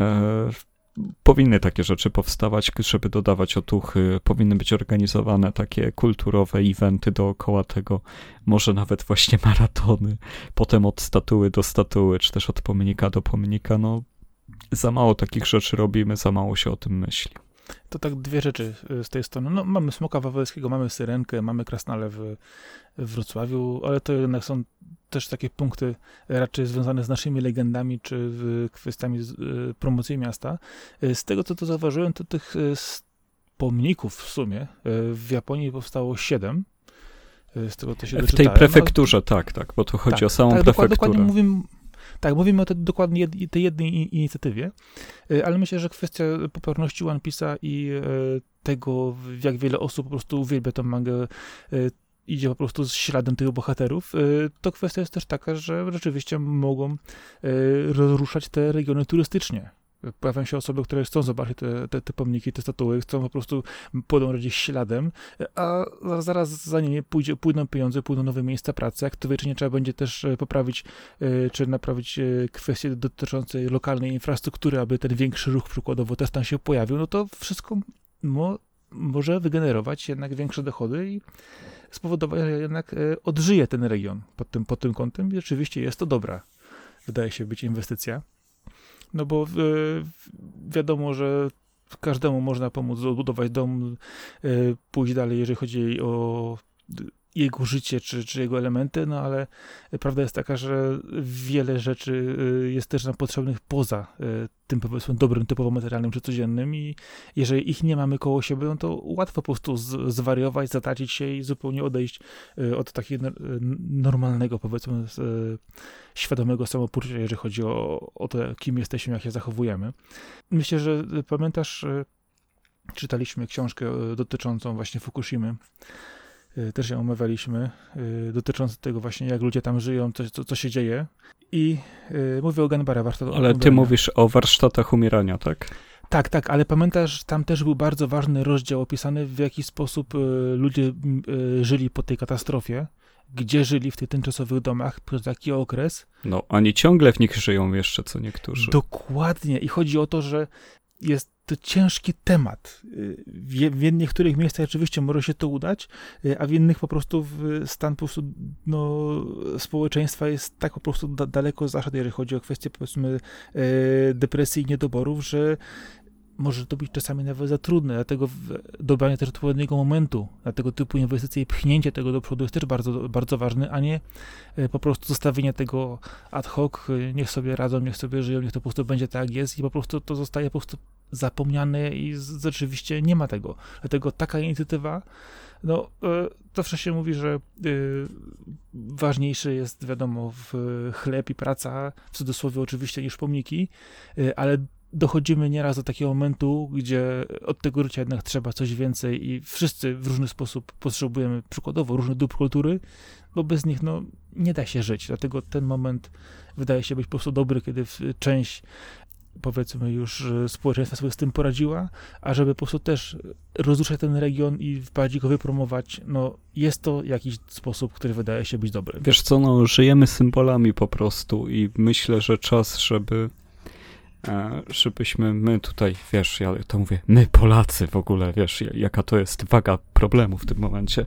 E, powinny takie rzeczy powstawać, żeby dodawać otuchy, powinny być organizowane takie kulturowe eventy dookoła tego, może nawet właśnie maratony, potem od statuły do statuły, czy też od pomnika do pomnika, no za mało takich rzeczy robimy, za mało się o tym myśli. To tak dwie rzeczy y, z tej strony. No, mamy Smoka Wawelskiego, mamy Syrenkę, mamy Krasnale w, w Wrocławiu, ale to jednak są też takie punkty raczej związane z naszymi legendami, czy kwestiami y, promocji miasta. Y, z tego, co to zauważyłem, to tych pomników w sumie w Japonii powstało siedem. Z tego, to się W tej prefekturze, no, tak, tak, bo to chodzi tak, o samą tak, prefekturę. Dokładnie mówimy, tak, mówimy o te, dokładnie tej jednej inicjatywie, e, ale myślę, że kwestia popularności One Piece'a i e, tego, jak wiele osób po prostu uwielbia tę mangę, e, idzie po prostu z śladem tych bohaterów, to kwestia jest też taka, że rzeczywiście mogą rozruszać te regiony turystycznie. Pojawiają się osoby, które chcą zobaczyć te, te, te pomniki, te statuły, chcą po prostu, pójdą gdzieś śladem, a zaraz za nimi pójdzie, pójdą pieniądze, pójdą nowe miejsca pracy, jak to wie, czy nie trzeba będzie też e, poprawić, e, czy naprawić e, kwestie dotyczące lokalnej infrastruktury, aby ten większy ruch przykładowo też tam się pojawił, no to wszystko mo, może wygenerować jednak większe dochody i spowodować, że jednak odżyje ten region pod tym, pod tym kątem rzeczywiście jest to dobra, wydaje się być inwestycja. No bo wiadomo, że każdemu można pomóc odbudować dom, e, pójść dalej, jeżeli chodzi o jego życie czy, czy jego elementy, no ale prawda jest taka, że wiele rzeczy y, jest też nam potrzebnych poza y, tym powiedzmy dobrym, typowo materialnym czy codziennym i jeżeli ich nie mamy koło siebie, no to łatwo po prostu z, zwariować, zatracić się i zupełnie odejść y, od takiego normalnego powiedzmy świadomego samopoczucia, jeżeli chodzi o, o to, kim jesteśmy, jak się zachowujemy. Myślę, że pamiętasz, czytaliśmy książkę dotyczącą właśnie Fukushimy, też ją omawialiśmy, y, dotyczące tego właśnie, jak ludzie tam żyją, co, co, co się dzieje. I y, mówię o Ganbara, warsztat Ale ty mówisz o warsztatach umierania, tak? Tak, tak, ale pamiętasz, tam też był bardzo ważny rozdział opisany, w jaki sposób ludzie żyli po tej katastrofie, gdzie żyli w tych tymczasowych domach przez taki okres. No, oni ciągle w nich żyją jeszcze, co niektórzy. Dokładnie. I chodzi o to, że jest to ciężki temat. W, niektórych miejscach oczywiście może się to udać, a w innych po prostu stan po prostu, no, społeczeństwa jest tak po prostu da, daleko zaszedł, jeżeli chodzi o kwestie powiedzmy e, depresji i niedoborów, że może to być czasami nawet za trudne, dlatego dobranie też odpowiedniego momentu na tego typu inwestycje i pchnięcie tego do przodu jest też bardzo, bardzo ważne, a nie e, po prostu zostawienie tego ad hoc, e, niech sobie radzą, niech sobie żyją, niech to po prostu będzie tak jest i po prostu to zostaje po prostu zapomniane i rzeczywiście nie ma tego. Dlatego taka inicjatywa, no e, zawsze się mówi, że ważniejszy jest wiadomo chleb i praca, w cudzysłowie oczywiście, niż pomniki, ale dochodzimy nieraz do takiego momentu, gdzie od tego życia jednak trzeba coś więcej i wszyscy w różny sposób potrzebujemy przykładowo różnych dóbr kultury, bo bez nich no, nie da się żyć. Dlatego ten moment wydaje się być po prostu dobry, kiedy część powiedzmy już społeczeństwa sobie z tym poradziła, a żeby po prostu też rozruszać ten region i bardziej go wypromować, no jest to jakiś sposób, który wydaje się być dobry. Wiesz co, no żyjemy symbolami po prostu i myślę, że czas, żeby E, żebyśmy my tutaj, wiesz, ja to mówię, my Polacy w ogóle, wiesz, jaka to jest waga problemu w tym momencie,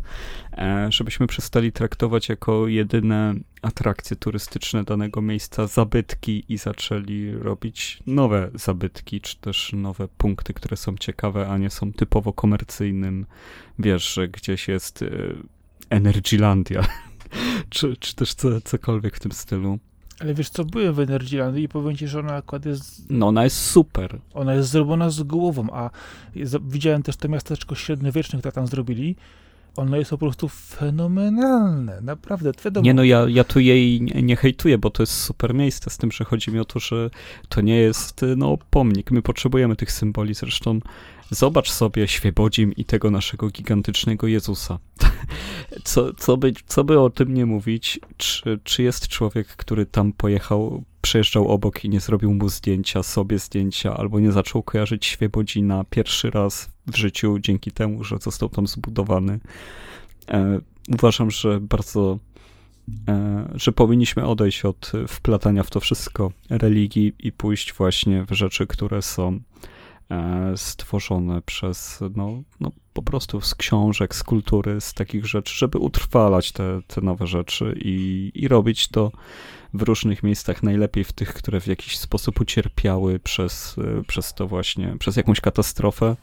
e, żebyśmy przestali traktować jako jedyne atrakcje turystyczne danego miejsca zabytki i zaczęli robić nowe zabytki, czy też nowe punkty, które są ciekawe, a nie są typowo komercyjnym, wiesz, że gdzieś jest e, Energylandia, czy, czy też co, cokolwiek w tym stylu. Ale wiesz co, byłem w Energylandii i powiem ci, że ona akurat jest... No ona jest super. Ona jest zrobiona z głową, a widziałem też to miasteczko średniowieczne, które tam zrobili. Ono jest po prostu fenomenalne, naprawdę. Wiadomo. Nie no, ja, ja tu jej nie, nie hejtuję, bo to jest super miejsce, z tym, że chodzi mi o to, że to nie jest, no, pomnik. My potrzebujemy tych symboli, zresztą Zobacz sobie Świebodzim i tego naszego gigantycznego Jezusa. Co, co, by, co by o tym nie mówić? Czy, czy jest człowiek, który tam pojechał, przejeżdżał obok i nie zrobił mu zdjęcia, sobie zdjęcia, albo nie zaczął kojarzyć Świebodzina pierwszy raz w życiu dzięki temu, że został tam zbudowany? E, uważam, że bardzo e, że powinniśmy odejść od wplatania w to wszystko religii i pójść właśnie w rzeczy, które są stworzone przez, no, no po prostu z książek, z kultury, z takich rzeczy, żeby utrwalać te, te nowe rzeczy i, i robić to w różnych miejscach, najlepiej w tych, które w jakiś sposób ucierpiały przez, e, przez to właśnie, przez jakąś katastrofę,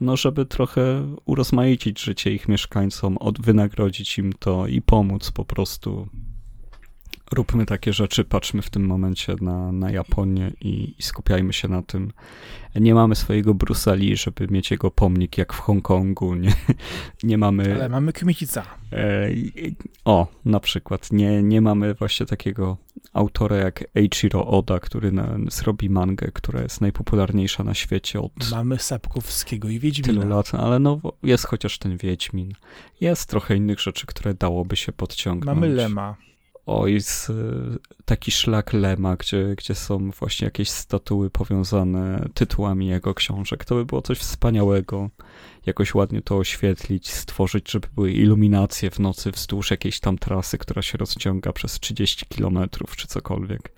no żeby trochę urozmaicić życie ich mieszkańcom, od, wynagrodzić im to i pomóc po prostu róbmy takie rzeczy, patrzmy w tym momencie na, na Japonię i, i skupiajmy się na tym. Nie mamy swojego Brusali, żeby mieć jego pomnik jak w Hongkongu. Nie, nie mamy. Ale mamy Kmicica. E, o, na przykład. Nie, nie mamy właśnie takiego autora jak Eiichiro Oda, który na, zrobi mangę, która jest najpopularniejsza na świecie od. Mamy Sapkowskiego i Wiedźmina. Tylu lat, ale no jest chociaż ten Wiedźmin. Jest trochę innych rzeczy, które dałoby się podciągnąć. Mamy Lema oj, taki szlak Lema, gdzie, gdzie są właśnie jakieś statuły powiązane tytułami jego książek. To by było coś wspaniałego. Jakoś ładnie to oświetlić, stworzyć, żeby były iluminacje w nocy wzdłuż jakiejś tam trasy, która się rozciąga przez 30 kilometrów czy cokolwiek.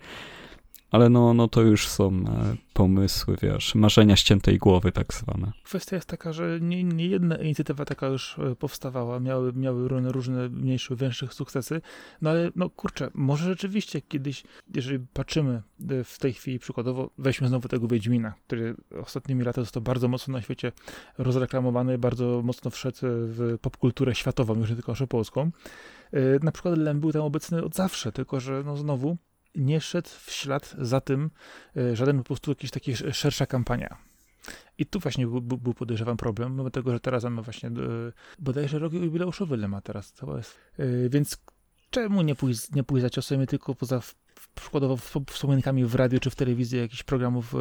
Ale no, no to już są e, pomysły, wiesz, marzenia ściętej głowy tak zwane. Kwestia jest taka, że nie, nie jedna inicjatywa taka już e, powstawała, miały, miały różne mniejsze, większe sukcesy, no ale no kurczę, może rzeczywiście kiedyś, jeżeli patrzymy e, w tej chwili przykładowo, weźmy znowu tego Wiedźmina, który ostatnimi laty został bardzo mocno na świecie rozreklamowany, bardzo mocno wszedł w popkulturę światową, już nie tylko naszą polską. Na przykład Lem był tam obecny od zawsze, tylko że no znowu nie szedł w ślad za tym e, żaden po prostu jakiś taki szersza kampania. I tu właśnie był, był podejrzewam problem, mimo tego, że teraz mamy właśnie e, bodajże rok jubileuszowy Lema teraz, to jest. E, więc czemu nie pójść, nie pójść za ciosem, tylko poza przykładowo wspomnieniami w radiu czy w telewizji jakichś programów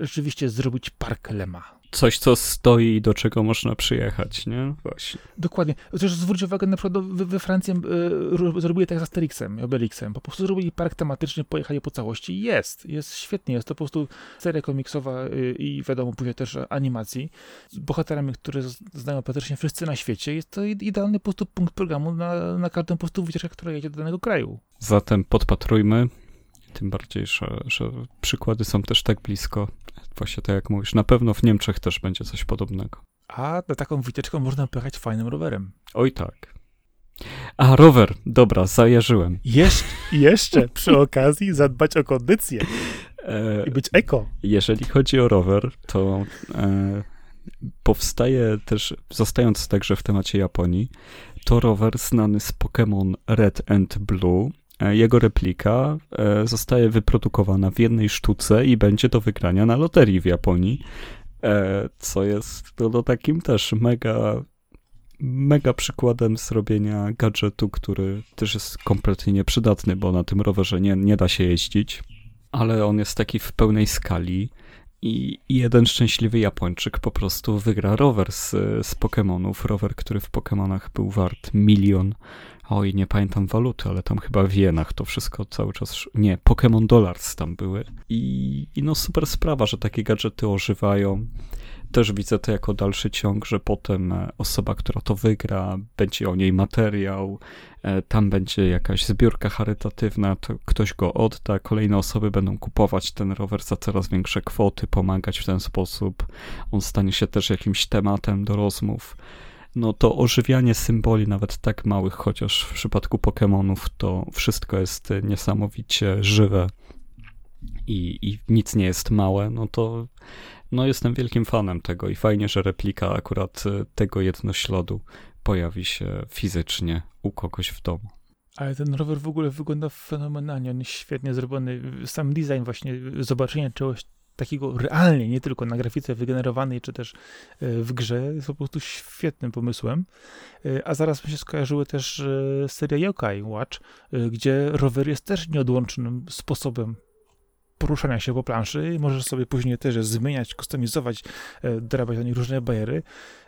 rzeczywiście zrobić park Lema? Coś, co stoi i do czego można przyjechać, nie? Właśnie. Dokładnie. Chociaż zwróć uwagę, na przykład we, we Francji y, zrobili tak z Asterixem, Obelixem. Po prostu zrobili park tematyczny, pojechali po całości. Jest, jest świetnie. Jest to po prostu seria komiksowa y, i wiadomo, później też animacji z bohaterami, które znają praktycznie wszyscy na świecie. Jest to idealny po prostu punkt programu na, na każdą po prostu wycieczkę, która jedzie do danego kraju. Zatem podpatrujmy tym bardziej, że, że przykłady są też tak blisko. Właśnie tak jak mówisz, na pewno w Niemczech też będzie coś podobnego. A na taką wycieczką można pojechać fajnym rowerem. Oj tak. A, rower, dobra, zajarzyłem. Jesz jeszcze przy okazji zadbać o kondycję e, i być eko. Jeżeli chodzi o rower, to e, powstaje też, zostając także w temacie Japonii, to rower znany z Pokémon Red and Blue, jego replika e, zostaje wyprodukowana w jednej sztuce i będzie do wygrania na loterii w Japonii, e, co jest no, no, takim też mega, mega przykładem zrobienia gadżetu, który też jest kompletnie nieprzydatny, bo na tym rowerze nie, nie da się jeździć, ale on jest taki w pełnej skali i jeden szczęśliwy Japończyk po prostu wygra rower z, z Pokémonów. Rower, który w Pokémonach był wart milion. Oj, nie pamiętam waluty, ale tam chyba w jenach to wszystko cały czas. Nie, Pokémon Dollars tam były. I, I no super sprawa, że takie gadżety ożywają też widzę to jako dalszy ciąg, że potem e, osoba, która to wygra, będzie o niej materiał, e, tam będzie jakaś zbiórka charytatywna, to ktoś go odda, kolejne osoby będą kupować ten rower za coraz większe kwoty, pomagać w ten sposób. On stanie się też jakimś tematem do rozmów. No to ożywianie symboli, nawet tak małych, chociaż w przypadku Pokémonów to wszystko jest niesamowicie żywe i, i nic nie jest małe, no to no jestem wielkim fanem tego i fajnie, że replika akurat e, tego jednoślodu pojawi się fizycznie u kogoś w domu. Ale ten rower w ogóle wygląda fenomenalnie, on jest świetnie zrobiony. Sam design właśnie, zobaczenie czegoś takiego realnie, nie tylko na grafice wygenerowanej, czy też e, w grze, jest po prostu świetnym pomysłem. E, a zaraz mi się skojarzyły też seria Yokai Watch, gdzie rower jest też nieodłącznym sposobem poruszania się po planszy i możesz sobie później też zmieniać, kustomizować, e, dorabiać do nich różne bariery.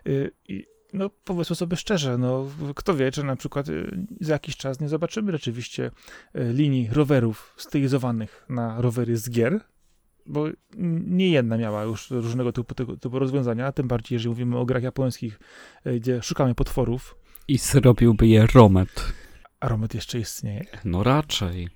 E, I no powiedzmy sobie szczerze, no kto wie, czy na przykład e, za jakiś czas nie zobaczymy rzeczywiście linii rowerów stylizowanych na rowery z gier, bo nie jedna miała już różnego typu, typu rozwiązania, tym bardziej, jeżeli mówimy o grach japońskich, gdzie szukamy potworów. I zrobiłby je Romet. A Romet jeszcze istnieje? No raczej.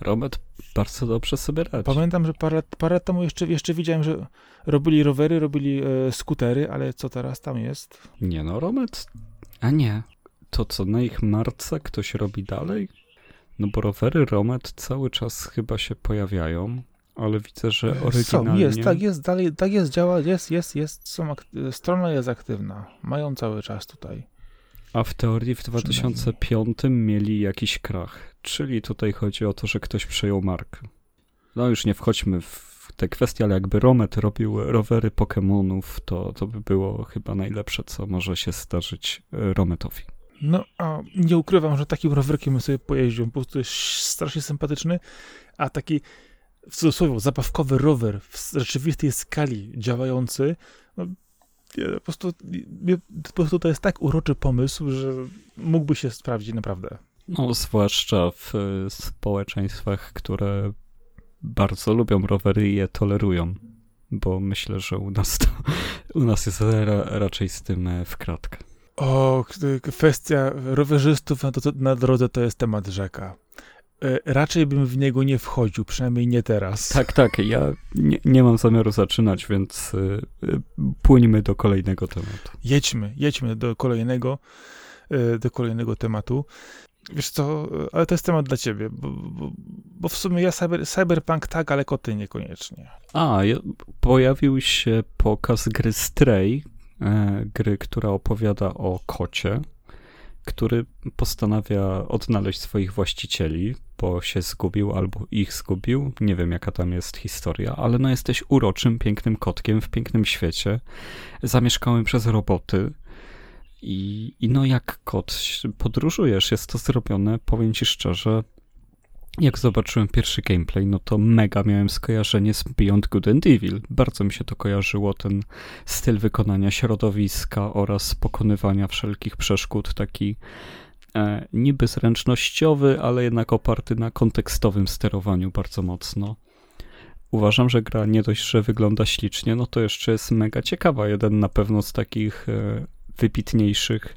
Robert bardzo dobrze sobie radzi. Pamiętam, że parę, parę lat temu jeszcze, jeszcze widziałem, że robili rowery, robili e, skutery, ale co teraz tam jest? Nie no, Robert... A nie. To co, na ich marce ktoś robi dalej? No bo rowery Romet cały czas chyba się pojawiają, ale widzę, że oryginalnie... Są, jest, tak jest, dalej, tak jest, działa, jest, jest, jest, są strona jest aktywna. Mają cały czas tutaj. A w teorii w 2005 mieli jakiś krach. Czyli tutaj chodzi o to, że ktoś przejął markę. No już nie wchodźmy w te kwestie, ale jakby Romet robił rowery Pokémonów, to, to by było chyba najlepsze, co może się zdarzyć e, Rometowi. No, a nie ukrywam, że takim rowerkiem sobie pojeździł. Po prostu jest strasznie sympatyczny, a taki w cudzysłowie zabawkowy rower w rzeczywistej skali działający, no, po prostu, po prostu to jest tak uroczy pomysł, że mógłby się sprawdzić naprawdę. No, zwłaszcza w e, społeczeństwach, które bardzo lubią rowery i je tolerują, bo myślę, że u nas to, u nas jest ra, raczej z tym e, w kratkę. O, kwestia rowerzystów na, na drodze to jest temat rzeka. E, raczej bym w niego nie wchodził, przynajmniej nie teraz. Tak, tak. Ja nie, nie mam zamiaru zaczynać, więc y, płyńmy do kolejnego tematu. Jedźmy, jedźmy do kolejnego, y, do kolejnego tematu. Wiesz co, ale to jest temat dla ciebie, bo, bo, bo w sumie ja cyber, cyberpunk tak, ale koty niekoniecznie. A, ja, pojawił się pokaz gry Stray, e, gry, która opowiada o kocie, który postanawia odnaleźć swoich właścicieli, bo się zgubił albo ich zgubił. Nie wiem, jaka tam jest historia, ale no jesteś uroczym, pięknym kotkiem w pięknym świecie, zamieszkałym przez roboty. I, I no, jak kot podróżujesz, jest to zrobione, powiem ci szczerze, jak zobaczyłem pierwszy gameplay, no to mega miałem skojarzenie z Beyond Good and Evil. Bardzo mi się to kojarzyło, ten styl wykonania środowiska oraz pokonywania wszelkich przeszkód, taki e, niby zręcznościowy, ale jednak oparty na kontekstowym sterowaniu bardzo mocno. Uważam, że gra nie dość, że wygląda ślicznie, no to jeszcze jest mega ciekawa. Jeden na pewno z takich e, wybitniejszych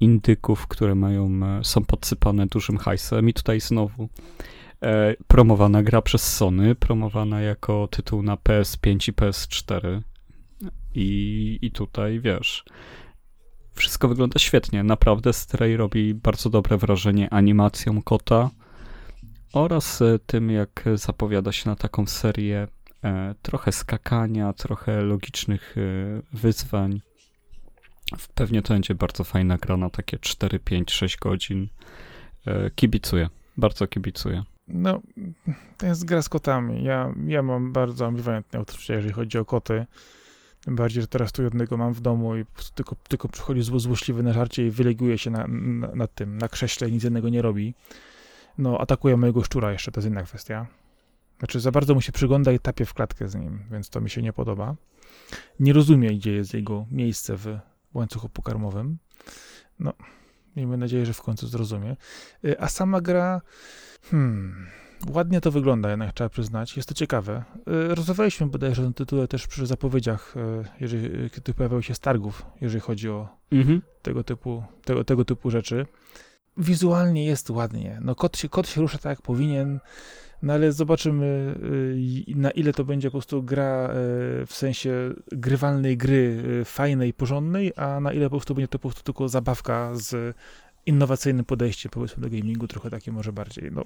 indyków, które mają, e, są podsypane dużym hajsem i tutaj znowu e, promowana gra przez Sony, promowana jako tytuł na PS5 i PS4 i, i tutaj wiesz, wszystko wygląda świetnie, naprawdę Stray robi bardzo dobre wrażenie animacją kota oraz e, tym, jak zapowiada się na taką serię e, trochę skakania, trochę logicznych e, wyzwań, Pewnie to będzie bardzo fajna gra na takie 4, 5, 6 godzin. E, kibicuję, bardzo kibicuję. No, to jest gra z kotami. Ja, ja mam bardzo ambiwalentne uczucie, jeżeli chodzi o koty. Tym bardziej, że teraz tu jednego mam w domu i tylko, tylko przychodzi zło, złośliwy na żarcie i wyleguje się na, na, na, tym, na krześle i nic innego nie robi. No, atakuje mojego szczura jeszcze, to jest inna kwestia. Znaczy, za bardzo mu się przygląda i tapie w klatkę z nim, więc to mi się nie podoba. Nie rozumie, gdzie jest jego miejsce w łańcuchu pokarmowym. No, miejmy nadzieję, że w końcu zrozumie. Y, a sama gra, hmm, ładnie to wygląda jednak, trzeba przyznać. Jest to ciekawe. Y, rozmawialiśmy bodajże o tym tytule też przy zapowiedziach, y, jeżeli, kiedy pojawiały się stargów, jeżeli chodzi o mhm. tego, typu, tego, tego typu rzeczy. Wizualnie jest ładnie. No, kot się, kot się rusza tak, jak powinien. No ale zobaczymy, na ile to będzie po prostu gra w sensie grywalnej gry, fajnej, porządnej, a na ile po prostu będzie to po prostu tylko zabawka z innowacyjnym podejściem, powiedzmy, do gamingu, trochę takie może bardziej, no,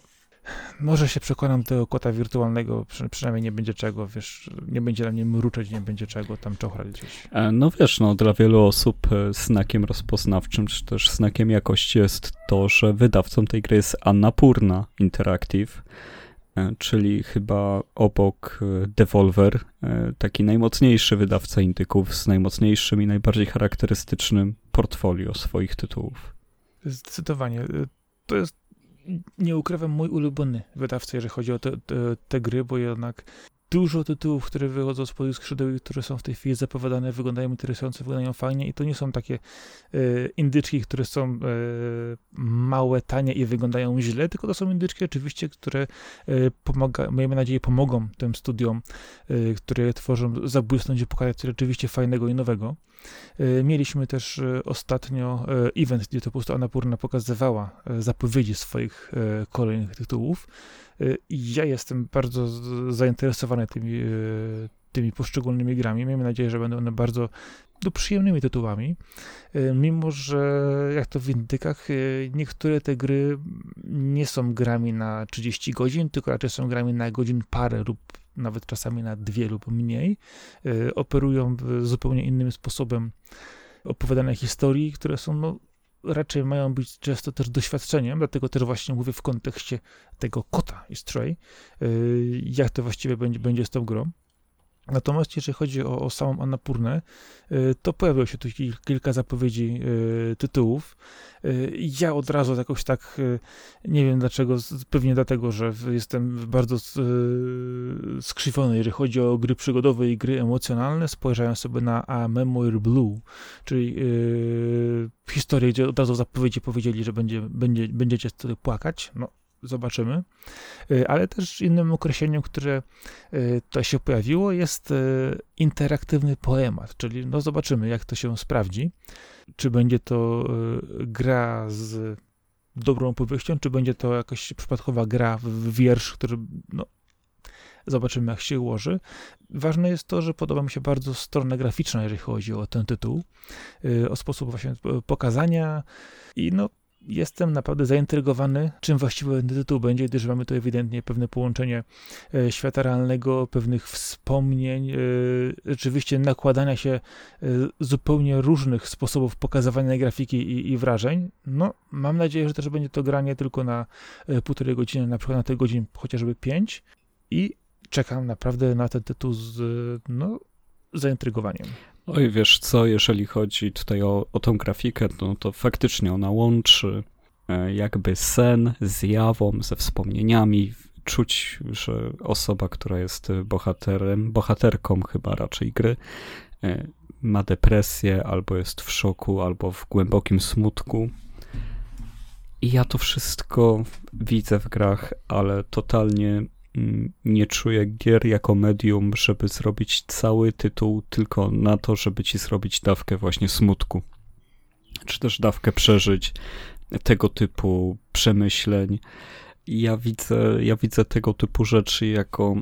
może się przekonam do tego kota wirtualnego, przy, przynajmniej nie będzie czego, wiesz, nie będzie na nim mruczeć, nie będzie czego tam czochrać gdzieś. E, no wiesz, no dla wielu osób e, znakiem rozpoznawczym, czy też znakiem jakości jest to, że wydawcą tej gry jest Annapurna Interactive, e, czyli chyba obok Devolver, taki najmocniejszy wydawca indyków z najmocniejszym i najbardziej charakterystycznym portfolio swoich tytułów. Zdecydowanie. To jest, nie ukrywam, mój ulubiony wydawca, jeżeli chodzi o te, te, te gry, bo jednak dużo tytułów, które wychodzą z moich skrzydeł i które są w tej chwili zapowiadane, wyglądają interesująco, wyglądają fajnie i to nie są takie e, indyczki, które są e, małe, tanie i wyglądają źle, tylko to są indyczki oczywiście, które e, pomaga, miejmy nadzieję pomogą tym studiom, które tworzą zabłysnąć i pokazać coś rzeczywiście fajnego i nowego. E, mieliśmy też e, ostatnio event, gdzie to po prostu Anapurna pokazywała zapowiedzi swoich kolejnych tytułów. Ja jestem bardzo zainteresowany tymi, tymi poszczególnymi grami. Miejmy nadzieję, że będą one bardzo no, przyjemnymi tytułami, mimo że jak to w indykach, niektóre te gry nie są grami na 30 godzin, tylko raczej są grami na godzin parę lub nawet czasami na dwie lub mniej, e, operują zupełnie innym sposobem opowiadania historii, które są no, raczej mają być często też doświadczeniem, dlatego też właśnie mówię w kontekście tego kota i Stray, e, jak to właściwie będzie, będzie z tą grą. Natomiast jeżeli chodzi o, o samą Annapurnę, y, to pojawiło się tu kilka zapowiedzi y, tytułów. Y, ja od razu jakoś tak, nie wiem dlaczego, pewnie dlatego, że jestem bardzo skrzywiony, jeżeli chodzi o gry przygodowe i gry emocjonalne. Spojrzałem sobie na A Memoir Blue, czyli historię, gdzie od razu zapowiedzi powiedzieli, że będzie, będzie, będziecie wtedy płakać. No, zobaczymy. Y, ale też innym określeniem, które y, to się pojawiło, jest y, interaktywny poemat, czyli no zobaczymy, jak to się sprawdzi. Czy będzie to gra z dobrą opowieścią, czy będzie to jakaś przypadkowa gra w wiersz, który no, zobaczymy, jak się ułoży. Ważne jest to, że podoba mi się bardzo strona graficzna, jeżeli chodzi o ten tytuł, o sposób właśnie pokazania i no, jestem naprawdę zaintrygowany, czym właściwie ten tytuł będzie, gdyż mamy tu ewidentnie pewne połączenie e, świata realnego, pewnych wspomnień, e, rzeczywiście nakładania się e, zupełnie różnych sposobów pokazywania grafiki i, i wrażeń. No, mam nadzieję, że też będzie to granie tylko na półtorej godziny, na przykład na tej godzin chociażby pięć i czekam naprawdę na ten tytuł z no, zaintrygowaniem. Oj, wiesz co, jeżeli chodzi tutaj o, o tą grafikę, no to faktycznie ona łączy e, jakby sen z jawą, ze wspomnieniami. Czuć, że osoba, która jest bohaterem, bohaterką chyba raczej gry, e, ma depresję, albo jest w szoku, albo w głębokim smutku. I ja to wszystko widzę w grach, ale totalnie nie czuję gier jako medium, żeby zrobić cały tytuł tylko na to, żeby ci zrobić dawkę właśnie smutku, czy też dawkę przeżyć, tego typu przemyśleń. Ja widzę, ja widzę tego typu rzeczy jako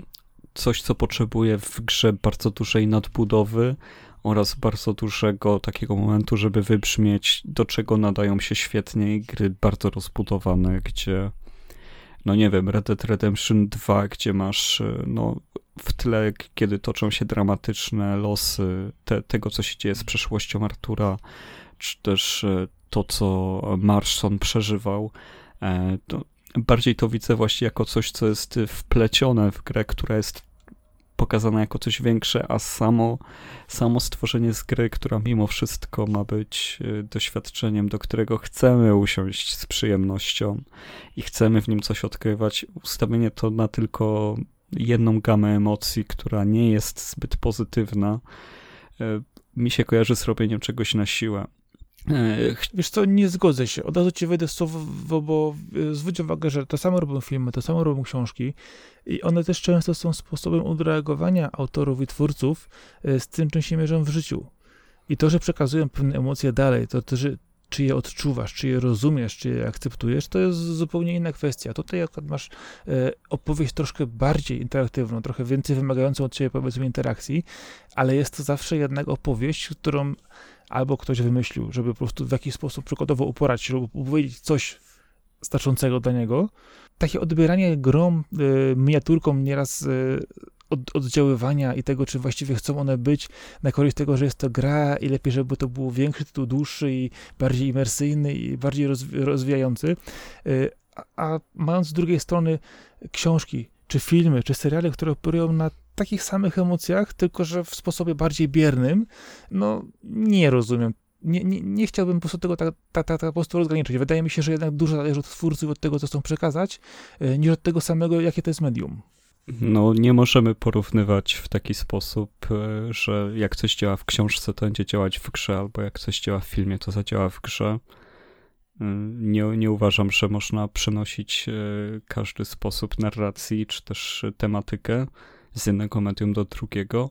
coś, co potrzebuje w grze bardzo dużej nadbudowy oraz bardzo dużego takiego momentu, żeby wybrzmieć, do czego nadają się świetnie gry bardzo rozbudowane, gdzie no nie wiem, Red Dead Redemption 2, gdzie masz e, no, w tle, kiedy toczą się dramatyczne losy te, tego, co się dzieje z przeszłością Artura, czy też e, to, co Marston przeżywał, e, to bardziej to widzę właśnie jako coś, co jest wplecione w grę, która jest pokazana jako coś większe, a samo, samo stworzenie z gry, która mimo wszystko ma być y, doświadczeniem, do którego chcemy usiąść z przyjemnością i chcemy w nim coś odkrywać, ustawienie to na tylko jedną gamę emocji, która nie jest zbyt pozytywna, e, mi się kojarzy z robieniem czegoś na siłę. E, wiesz co, nie zgodzę się. Od razu ci wejdę słowo, bo e, zwróć uwagę, że to samo robią filmy, to samo robią książki i one też często są sposobem odreagowania autorów i twórców z tym, czym się mierzą w życiu. I to, że przekazują pewne emocje dalej, to, to że czy je odczuwasz, czy je rozumiesz, czy je akceptujesz, to jest zupełnie inna kwestia. Tutaj jak masz e, opowieść troszkę bardziej interaktywną, trochę więcej wymagającą od ciebie powiedzmy interakcji, ale jest to zawsze jednak opowieść, którą albo ktoś wymyślił, żeby po prostu w jakiś sposób przykładowo uporać się, żeby powiedzieć coś znaczącego dla niego. Takie odbieranie grom, e, miniaturką nieraz e, od, oddziaływania i tego, czy właściwie chcą one być na korzyść tego, że jest to gra i lepiej, żeby to był większy tytuł, dłuższy i bardziej imersyjny i bardziej rozwijający. Y, a, a mając z drugiej strony książki, czy filmy, czy seriale, które operują na takich samych emocjach, tylko że w sposobie bardziej biernym, no nie rozumiem nie, nie, nie, chciałbym po prostu tego tak, tak, tak, tak po prostu rozgraniczyć. Wydaje mi się, że jednak dużo zależy od twórców, od tego, co chcą przekazać, y, niż od tego samego, jakie to jest medium. No, nie możemy porównywać w taki sposób, e, że jak coś działa w książce, to będzie działać w grze, albo jak coś działa w filmie, to zadziała w grze. E, nie, nie uważam, że można przenosić e, każdy sposób narracji, czy też tematykę z jednego medium do drugiego.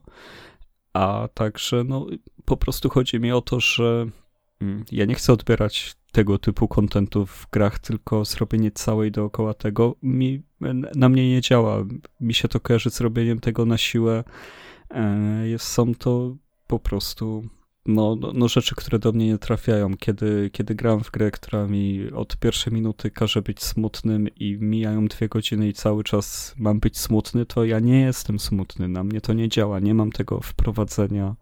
A także, no, po prostu chodzi mi o to, że mm, ja nie chcę odbierać tego typu kontentu w grach, tylko zrobienie całej dookoła tego mi, na mnie nie działa. Mi się to kojarzy z robieniem tego na siłę. E, jest, są to po prostu no, no, no, rzeczy, które do mnie nie trafiają. Kiedy, kiedy gram w grę, która mi od pierwszej minuty każe być smutnym i mijają dwie godziny i cały czas mam być smutny, to ja nie jestem smutny. Na mnie to nie działa. Nie mam tego wprowadzenia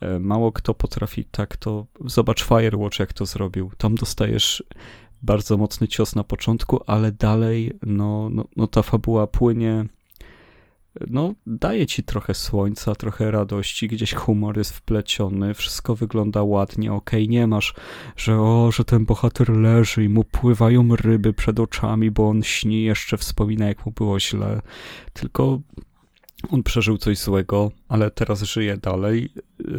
E, mało kto potrafi tak to. Zobacz Firewatch, jak to zrobił. Tam dostajesz bardzo mocny cios na początku, ale dalej, no, no, no ta fabuła płynie. No, daje ci trochę słońca, trochę radości, gdzieś humor jest wpleciony, wszystko wygląda ładnie, okej, okay, nie masz, że o, że ten bohater leży i mu pływają ryby przed oczami, bo on śni, jeszcze wspomina, jak mu było źle, tylko on przeżył coś złego, ale teraz żyje dalej.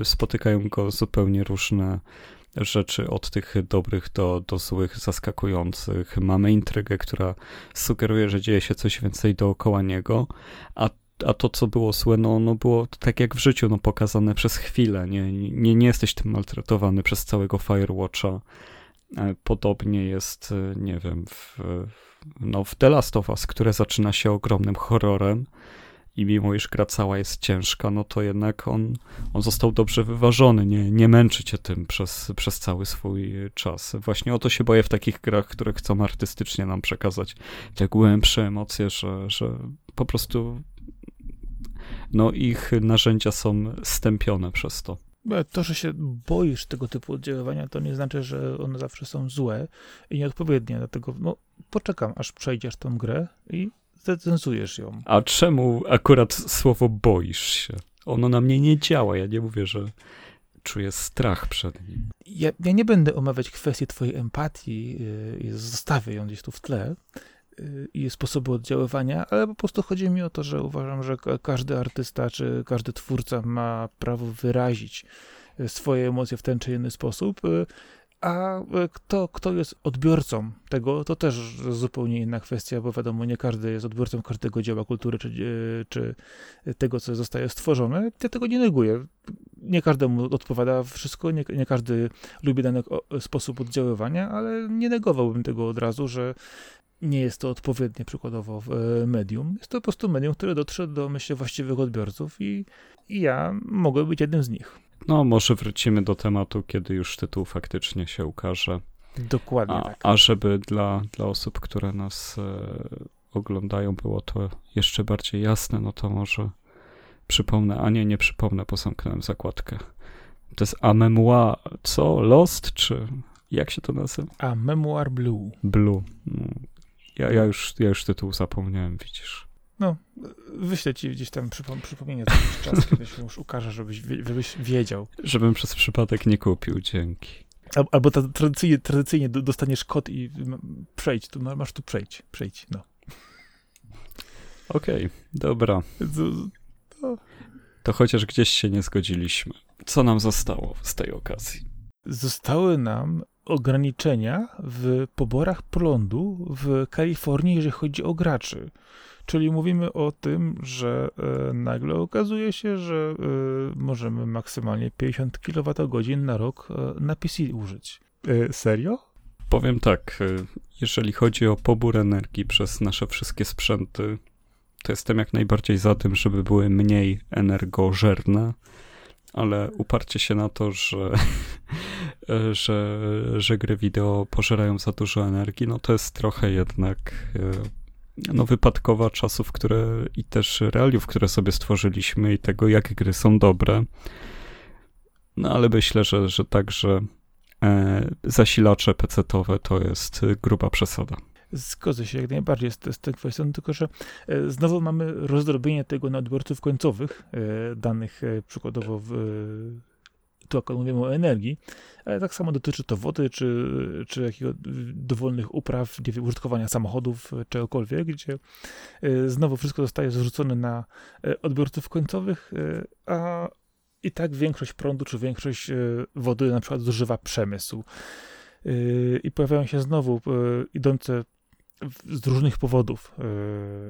Spotykają go zupełnie różne rzeczy, od tych dobrych do, do złych, zaskakujących. Mamy intrygę, która sugeruje, że dzieje się coś więcej dookoła niego, a a to, co było złe, no, no było tak jak w życiu, no pokazane przez chwilę, nie, nie, nie jesteś tym maltretowany przez całego Firewatcha. E, podobnie jest, e, nie wiem, w, no, w The Last of Us, które zaczyna się ogromnym horrorem, i mimo iż gra cała jest ciężka, no to jednak on, on został dobrze wyważony, nie, nie męczy cię tym przez, przez cały swój czas. Właśnie o to się boję w takich grach, które chcą artystycznie nam przekazać te głębsze emocje, że, że po prostu no ich narzędzia są stępione przez to. To, że się boisz tego typu oddziaływania, to nie znaczy, że one zawsze są złe i nieodpowiednie. Dlatego no, poczekam, aż przejdziesz tą grę i zrecenzujesz ją. A czemu akurat słowo boisz się? Ono na mnie nie działa. Ja nie mówię, że czuję strach przed nim. Ja, ja nie będę omawiać kwestii twojej empatii yy, i zostawię ją gdzieś tu w tle i sposobu oddziaływania, ale po prostu chodzi mi o to, że uważam, że każdy artysta czy każdy twórca ma prawo wyrazić y, swoje emocje w ten czy inny sposób. Yy, a e, kto, kto jest odbiorcą tego, to też zupełnie inna kwestia, bo wiadomo, nie każdy jest odbiorcą każdego dzieła kultury, czy, e, czy tego, co zostaje stworzone. Ja tego nie neguję. Nie każdemu odpowiada wszystko, nie, nie każdy lubi dany sposób oddziaływania, ale nie negowałbym tego od razu, że nie jest to odpowiednie przykładowo e, medium. Jest to po prostu medium, które dotrze do, myślę, właściwych odbiorców i, i ja mogę być jednym z nich. No, może wrócimy do tematu, kiedy już tytuł faktycznie się ukaże. Dokładnie a, tak. A żeby dla, dla osób, które nas e, oglądają, było to jeszcze bardziej jasne, no to może przypomnę, a nie, nie przypomnę, bo zamknąłem zakładkę. To jest A Memoir, co? Lost, czy jak się to nazywa? A Memoir Blue. Blue. Ja, ja, już, ja już tytuł zapomniałem, widzisz. No, wyślę ci gdzieś tam przypom przypomnienie co jakiś czas, kiedy się już ukaże, żebyś, żebyś wiedział. Żebym przez przypadek nie kupił, dzięki. Albo ta, tradycyjnie, tradycyjnie dostaniesz kod i przejdź, tu masz tu przejdź, przejdź, no. Okej, okay, dobra. To... to chociaż gdzieś się nie zgodziliśmy. Co nam zostało z tej okazji? Zostały nam ograniczenia w poborach prądu w Kalifornii, jeżeli chodzi o graczy. Czyli mówimy o tym, że e, nagle okazuje się, że e, możemy maksymalnie 50 kWh na rok e, na PC użyć. E, serio? Powiem tak, jeżeli chodzi o pobór energii przez nasze wszystkie sprzęty, to jestem jak najbardziej za tym, żeby były mniej energożerne, ale uparcie się na to, że, że, że gry wideo pożerają za dużo energii, no to jest trochę jednak e, no, wypadkowa czasów, które i też realiów, które sobie stworzyliśmy i tego, jakie gry są dobre. No ale myślę, że, że także e, zasilacze PC-owe to jest gruba przesada. Zgodzę się jak najbardziej z, z tą kwestią, tylko że e, znowu mamy rozdrobienie tego na odbiorców końcowych, e, danych e, przykładowo w, tu akurat mówimy o energii, ale tak samo dotyczy to wody, czy, czy jakiego dowolnych upraw, nie wiem, użytkowania samochodów, czegokolwiek, gdzie znowu wszystko zostaje zrzucone na odbiorców końcowych, a i tak większość prądu, czy większość wody na przykład zużywa przemysł. I pojawiają się znowu idące z różnych powodów.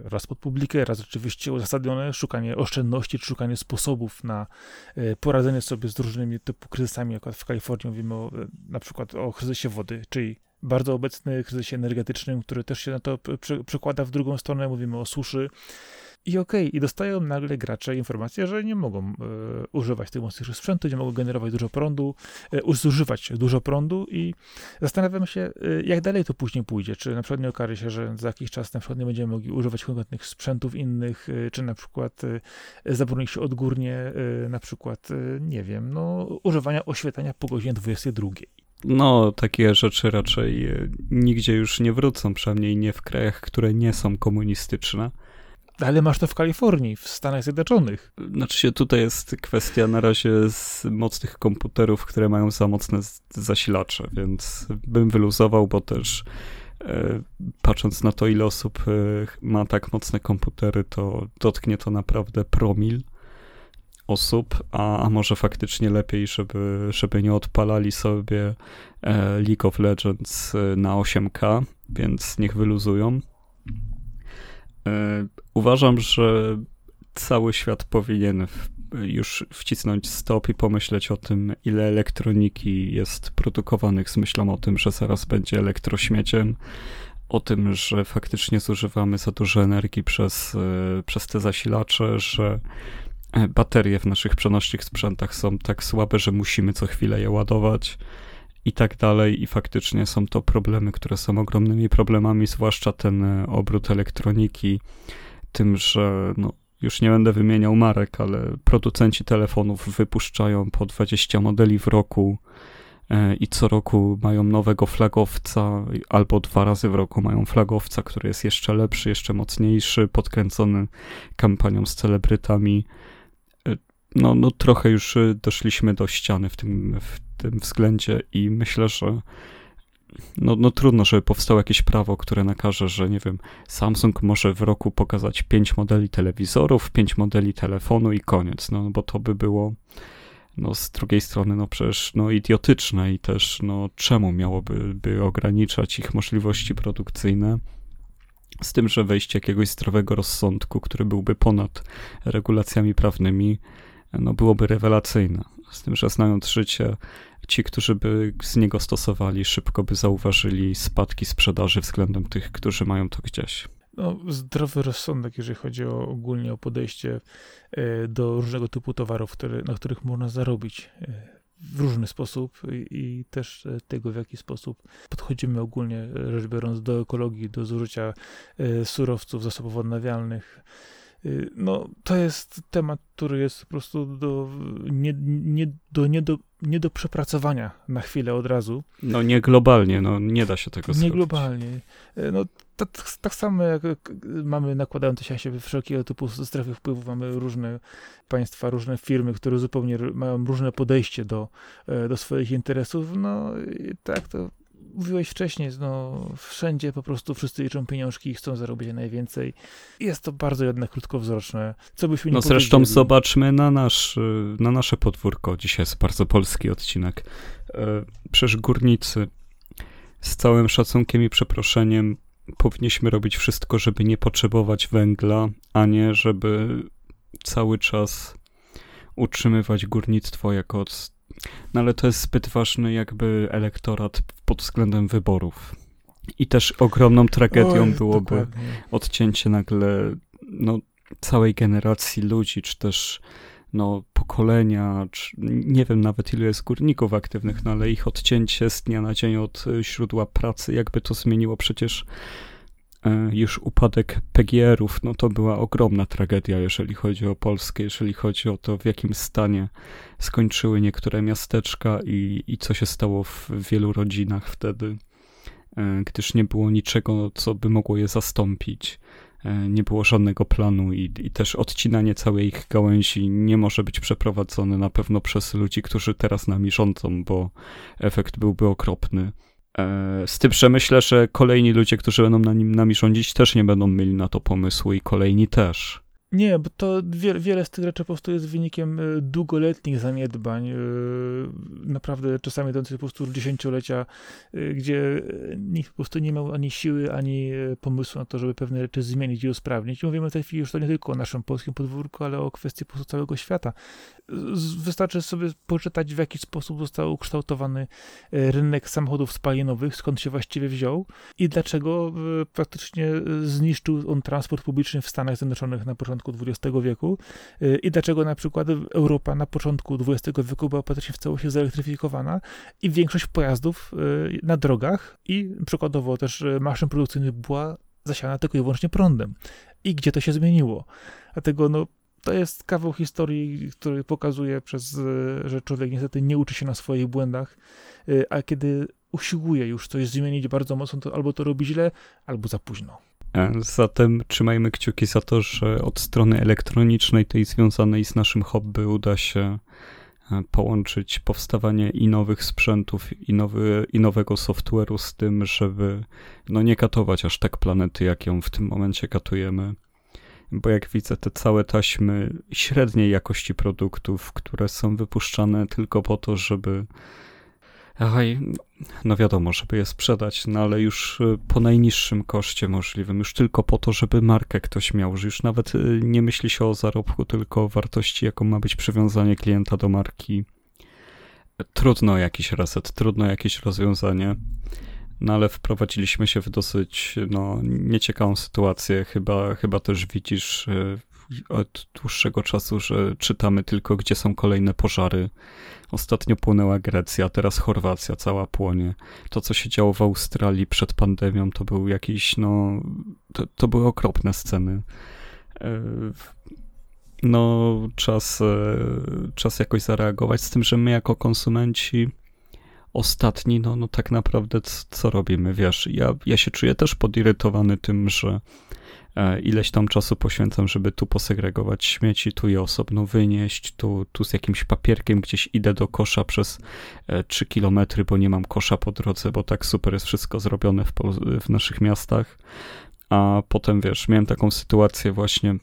E, raz pod publikę, raz rzeczywiście uzasadnione szukanie oszczędności, czy szukanie sposobów na e, poradzenie sobie z różnymi typu kryzysami, jak w Kalifornii mówimy o, e, na przykład o kryzysie wody, czyli bardzo obecny kryzysie energetycznym, który też się na to przekłada w drugą stronę, mówimy o suszy, i okej, okay, i dostają nagle gracze informację, że nie mogą e, używać tych mocniejszych sprzętu, nie mogą generować dużo prądu, e, zużywać dużo prądu i zastanawiam się, e, jak dalej to później pójdzie. Czy na przykład nie okaże się, że za jakiś czas na przykład nie będziemy mogli używać konkretnych sprzętów innych, e, czy na przykład e, zabroni się odgórnie, e, na przykład, nie wiem, no, używania oświetlenia po godzinie 22. No, takie rzeczy raczej nigdzie już nie wrócą, przynajmniej nie w krajach, które nie są komunistyczne. Ale masz to w Kalifornii, w Stanach Zjednoczonych. Znaczy się, tutaj jest kwestia na razie z mocnych komputerów, które mają za mocne zasilacze, więc bym wyluzował, bo też e, patrząc na to, ile osób e, ma tak mocne komputery, to dotknie to naprawdę promil osób, a, a może faktycznie lepiej, żeby, żeby nie odpalali sobie e, League of Legends e, na 8K, więc niech wyluzują. E, uważam, że cały świat powinien już wcisnąć stop i pomyśleć o tym, ile elektroniki jest produkowanych z myślą o tym, że zaraz będzie elektrośmieciem, o tym, że faktycznie zużywamy za dużo energii przez, e, przez te zasilacze, że e, baterie w naszych przenośnych sprzętach są tak słabe, że musimy co chwilę je ładować i tak dalej. I faktycznie są to problemy, które są ogromnymi problemami, zwłaszcza ten e, obrót elektroniki, tym, że no, już nie będę wymieniał marek, ale producenci telefonów wypuszczają po 20 modeli w roku e, i co roku mają nowego flagowca, albo dwa razy w roku mają flagowca, który jest jeszcze lepszy, jeszcze mocniejszy, podkręcony kampanią z celebrytami. No, no trochę już doszliśmy do ściany w tym, w tym względzie i myślę, że no, no trudno, żeby powstało jakieś prawo, które nakaże, że nie wiem, Samsung może w roku pokazać pięć modeli telewizorów, pięć modeli telefonu i koniec, no bo to by było no z drugiej strony no przecież no idiotyczne i też no czemu miałoby by ograniczać ich możliwości produkcyjne? Z tym, że wejście jakiegoś zdrowego rozsądku, który byłby ponad regulacjami prawnymi, no byłoby rewelacyjne. Z tym, że znając życie, ci, którzy by z niego stosowali, szybko by zauważyli spadki sprzedaży względem tych, którzy mają to gdzieś. No, zdrowy rozsądek, jeżeli chodzi o, ogólnie o podejście e, do różnego typu towarów, na których można zarobić e, w różny sposób i, i, też e, tego, w jaki sposób podchodzimy ogólnie rzecz biorąc do ekologii, do zużycia surowców, zasobów odnawialnych. Y, no, to jest temat, który jest po prostu do, nie, nie, do, nie, do, nie do przepracowania na chwilę od razu. No nie globalnie, no nie da się tego nie zrobić. Nie globalnie. Y, no, tak, tak samo jak mamy nakładające się się wszelkiego typu strefy wpływów, mamy różne państwa, różne firmy, które zupełnie mają różne podejście do, e, do swoich interesów, no i tak to mówiłeś wcześniej, no wszędzie po prostu wszyscy liczą pieniążki i chcą zarobić najwięcej. Jest to bardzo jednak krótkowzroczne. Co byśmy nie No zresztą zobaczmy na, nasz, na nasze podwórko. Dzisiaj jest bardzo polski odcinek. E, przecież górnicy z całym szacunkiem i przeproszeniem powinniśmy robić wszystko, żeby nie potrzebować węgla, a nie żeby cały czas utrzymywać górnictwo jako. No ale to jest zbyt ważny jakby elektorat pod względem wyborów. I też ogromną tragedią Oj, byłoby dokładnie. odcięcie nagle no, całej generacji ludzi, czy też no, pokolenia, czy, nie wiem nawet ilu jest górników aktywnych, no ale ich odcięcie z dnia na dzień od źródła pracy, jakby to zmieniło przecież już upadek PGR-ów, no to była ogromna tragedia, jeżeli chodzi o Polskę, jeżeli chodzi o to, w jakim stanie skończyły niektóre miasteczka i, i co się stało w wielu rodzinach wtedy, e, gdyż nie było niczego, co by mogło je zastąpić. E, nie było żadnego planu i, i też odcinanie całej ich gałęzi nie może być przeprowadzone na pewno przez ludzi, którzy teraz nami rządzą, bo efekt byłby okropny. E, z tym, że myślę, że kolejni ludzie, którzy będą na nim, nami rządzić, też nie będą mieli na to pomysłu i kolejni też. Nie, bo to wiele, wiele z tych rzeczy po prostu jest wynikiem e, długoletnich zaniedbań, e, naprawdę czasami idących po prostu dziesięciolecia, e, gdzie nikt po prostu nie miał ani siły, ani pomysłu na to, żeby pewne rzeczy zmienić i usprawnić. Mówimy w tej chwili już to nie tylko o naszym polskim podwórku, ale o kwestii po prostu całego świata. Wystarczy sobie poczytać, w jaki sposób został ukształtowany rynek samochodów spalinowych, skąd się właściwie wziął i dlaczego praktycznie zniszczył on transport publiczny w Stanach Zjednoczonych na początku początku XX wieku y, i dlaczego na przykład Europa na początku XX wieku była praktycznie w całości zelektryfikowana i większość pojazdów y, na drogach i przykładowo też y, maszyn produkcyjnych była zasiana tylko i wyłącznie prądem. I gdzie to się zmieniło? Dlatego no, to jest kawał historii, który pokazuje, przez, że człowiek niestety nie uczy się na swoich błędach, a kiedy usiłuje już coś zmienić bardzo mocno, to albo to robi źle, albo za późno. Zatem trzymajmy kciuki za to, że od strony elektronicznej, tej związanej z naszym hobby, uda się e, połączyć powstawanie i nowych sprzętów, i, nowy, i nowego software'u z tym, żeby no nie katować aż tak planety, jak ją w tym momencie katujemy. Bo jak widzę, te całe taśmy średniej jakości produktów, które są wypuszczane tylko po to, żeby Oj, no wiadomo, żeby je sprzedać, no ale już y, po najniższym koszcie możliwym, już tylko po to, żeby markę ktoś miał, że już nawet y, nie myśli się o zarobku, tylko o wartości, jaką ma być przywiązanie klienta do marki. Trudno jakiś reset, trudno jakieś rozwiązanie, no ale wprowadziliśmy się w dosyć no, nieciekawą sytuację. Chyba, chyba też widzisz y, od dłuższego czasu, że czytamy tylko, gdzie są kolejne pożary Ostatnio płonęła Grecja, teraz Chorwacja cała płonie. To, co się działo w Australii przed pandemią, to był jakiś, no, to, to były okropne sceny. E, no, czas, e, czas jakoś zareagować, z tym, że my jako konsumenci ostatni, no, no tak naprawdę co robimy, wiesz, ja, ja się czuję też podirytowany tym, że ileś tam czasu poświęcam, żeby tu posegregować śmieci, tu je osobno wynieść, tu, tu z jakimś papierkiem gdzieś idę do kosza przez 3 e, kilometry, bo nie mam kosza po drodze, bo tak super jest wszystko zrobione w, w naszych miastach. A potem, wiesz, miałem taką sytuację właśnie,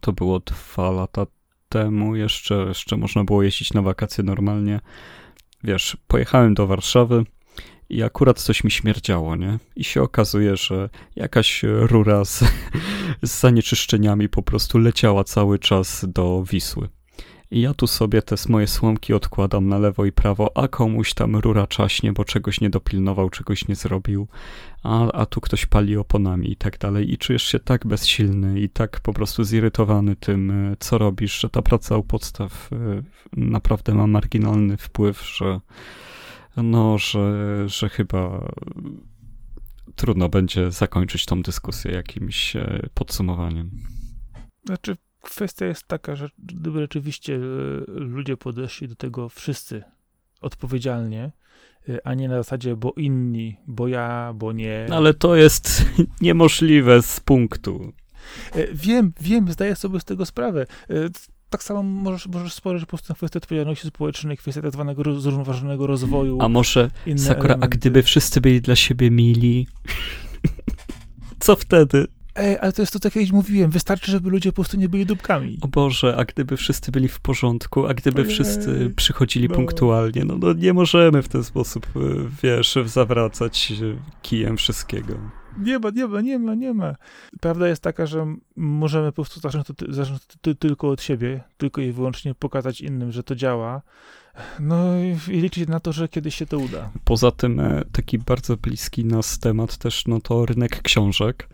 to było dwa lata temu, jeszcze, jeszcze można było jeździć na wakacje normalnie. Wiesz, pojechałem do Warszawy, i akurat coś mi śmierdziało, nie? I się okazuje, że jakaś rura z, z zanieczyszczeniami po prostu leciała cały czas do Wisły. I ja tu sobie te moje słomki odkładam na lewo i prawo, a komuś tam rura czaśnie, bo czegoś nie dopilnował, czegoś nie zrobił, a, a tu ktoś pali oponami i tak dalej. I czujesz się tak bezsilny i tak po prostu zirytowany tym, co robisz, że ta praca u podstaw e, naprawdę ma marginalny wpływ, że no, że, że chyba trudno będzie zakończyć tą dyskusję jakimś e, podsumowaniem. Znaczy, kwestia jest taka, że gdyby rzeczywiście e, ludzie podeszli do tego wszyscy odpowiedzialnie, e, a nie na zasadzie, bo inni, bo ja, bo nie. Ale to jest niemożliwe z punktu. Wiem, wiem, zdaję sobie z tego sprawę tak samo możesz, możesz spojrzeć po prostu na kwestię odpowiedzialności społecznej, kwestię tak zwanego zrównoważonego rozwoju. A może, Sakura, a gdyby wszyscy byli dla siebie mili, co wtedy? Ej, ale to jest to, co kiedyś mówiłem. Wystarczy, żeby ludzie po prostu nie byli dupkami. O Boże, a gdyby wszyscy byli w porządku, a gdyby Ojej, wszyscy przychodzili no. punktualnie, no, no nie możemy w ten sposób, e, wiesz, zawracać kijem wszystkiego. Nie ma, nie ma, nie ma, nie ma. Prawda jest taka, że możemy po prostu zacząć to, zacząć to tylko od siebie, tylko i wyłącznie pokazać innym, że to działa. No i liczyć na to, że kiedyś się to uda. Poza tym e, taki bardzo bliski nas temat też, no to rynek książek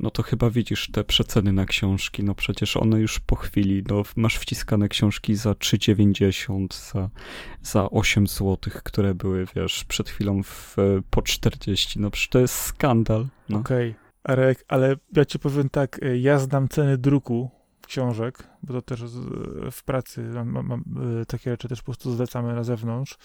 no to chyba widzisz te przeceny na książki, no przecież one już po chwili, no masz wciskane książki za 3,90, za, za 8 zł, które były, wiesz, przed chwilą w, po 40, no przecież to jest skandal. No. Okej, okay. Ale ja ci powiem tak, e, ja znam ceny druku książek, bo to też w pracy mam, mam, e, takie rzeczy też po prostu zlecamy na zewnątrz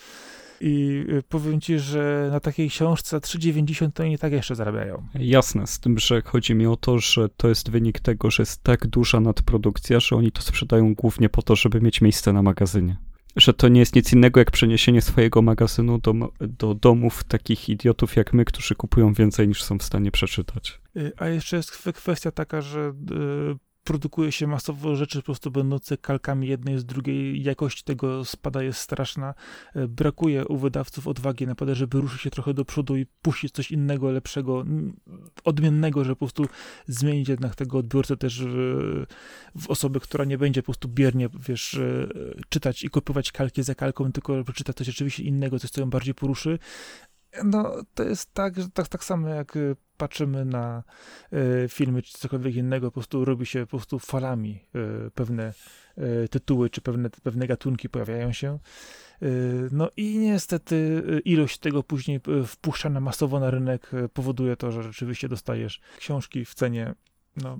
i y, powiem ci, że na takiej książce 3,90 to nie tak jeszcze zarabiają. Jasne, z tym, że chodzi mi o to, że to jest wynik tego, że jest tak duża nadprodukcja, że oni to sprzedają głównie po to, żeby mieć miejsce na magazynie. Że to nie jest nic innego jak przeniesienie swojego magazynu do, do domów takich idiotów jak my, którzy kupują więcej niż są w stanie przeczytać. Y, a jeszcze jest kwestia taka, że produkuje się masowo rzeczy po prostu będące kalkami jednej z drugiej, jakość tego spada jest straszna. E, brakuje u wydawców odwagi naprawdę, żeby ruszyć się trochę do przodu i puścić coś innego, lepszego, odmiennego, że po prostu zmienić jednak tego odbiorcę też w, w osobę, która nie będzie po prostu biernie, wiesz, e, czytać i kopiować kalki za kalką, tylko przeczyta coś rzeczywiście innego, coś, co ją bardziej poruszy. No, to jest tak, że tak, tak samo jak y, patrzymy na y, filmy czy cokolwiek innego, po prostu robi się po prostu falami y, pewne y, tytuły czy pewne, pewne gatunki pojawiają się. Y, no i niestety y, ilość tego później wpuszczana masowo na rynek powoduje to, że rzeczywiście dostajesz książki w cenie no,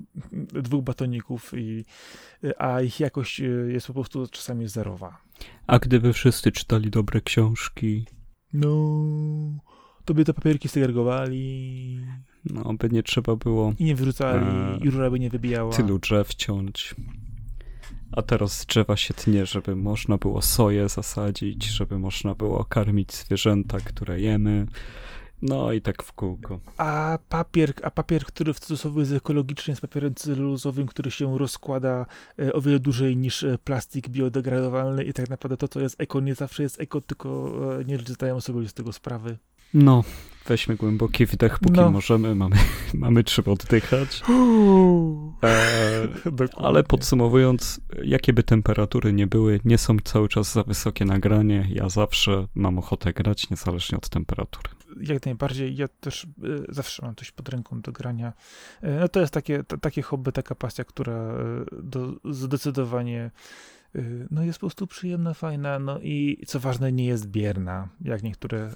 dwóch batoników, i, a ich jakość jest po prostu czasami zerowa. A gdyby wszyscy czytali dobre książki, no, to by te papierki segregowali. No, by nie trzeba było. I nie wyrzucali, e, i rura by nie wybijała. Tylu drzew ciąć. A teraz drzewa się tnie, żeby można było soję zasadzić, żeby można było karmić zwierzęta, które jemy. No i tak w kółko. A papier, a papier, który w cudzysłowie jest ekologiczny, jest papierem celulozowym, który się rozkłada e, o wiele dłużej niż e, plastik biodegradowalny i tak naprawdę to, co jest eko, nie zawsze jest eko, tylko e, nie zdają sobie z tego sprawy. No, weźmy głęboki wdech, póki no. możemy, mamy, mamy czym oddychać. E, ale podsumowując, jakie by temperatury nie były, nie są cały czas za wysokie nagranie. Ja zawsze mam ochotę grać, niezależnie od temperatury. Jak najbardziej. Ja też y, zawsze mam coś pod ręką do grania. Y, no to jest takie, t- takie hobby, taka pasja, która y, do, zdecydowanie no jest po prostu przyjemna, fajna, no i co ważne, nie jest bierna, jak niektóre y,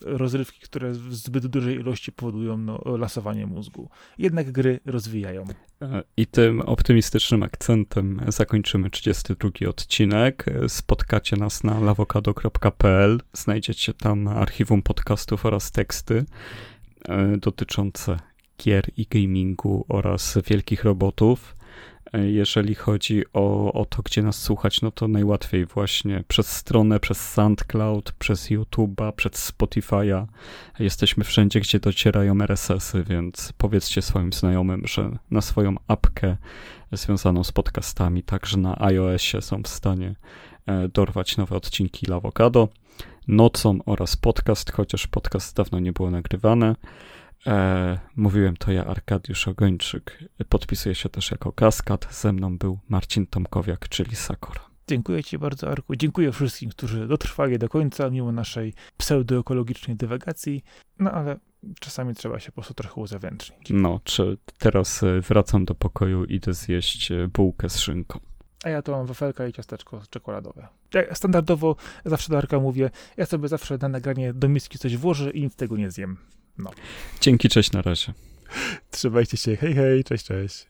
rozrywki, które w zbyt dużej ilości powodują no, lasowanie mózgu. Jednak gry rozwijają. E, I tym optymistycznym akcentem zakończymy 32 odcinek. Spotkacie nas na lawokado.pl. Znajdziecie tam archiwum podcastów oraz teksty e, dotyczące gier i gamingu oraz wielkich robotów. Jeżeli chodzi o, o to, gdzie nas słuchać, no to najłatwiej właśnie przez stronę, przez SoundCloud, przez YouTube'a, przez Spotify'a. Jesteśmy wszędzie, gdzie docierają RSS-y, więc powiedzcie swoim znajomym, że na swoją apkę związaną z podcastami, także na iOSie są w stanie e, dorwać nowe odcinki Lawokado, nocą oraz podcast, chociaż podcast dawno nie było nagrywane. E, mówiłem to ja, Arkadiusz Ogończyk. Podpisuję się też jako Kaskad. Ze mną był Marcin Tomkowiak, czyli Sakura. Dziękuję Ci bardzo, Arku. Dziękuję wszystkim, którzy dotrwali do końca, mimo naszej pseudoekologicznej dywagacji. No ale czasami trzeba się po prostu trochę uzewnętrznić. No, czy teraz e, wracam do pokoju, idę zjeść e, bułkę z szynką. A ja to mam wafelka i ciasteczko czekoladowe. Ja standardowo zawsze do Arka mówię, ja sobie zawsze na nagranie do miski coś włożę i nic tego nie zjem. No. Dzięki, cześć, na razie. Trzymajcie się, hej, hej, cześć, cześć.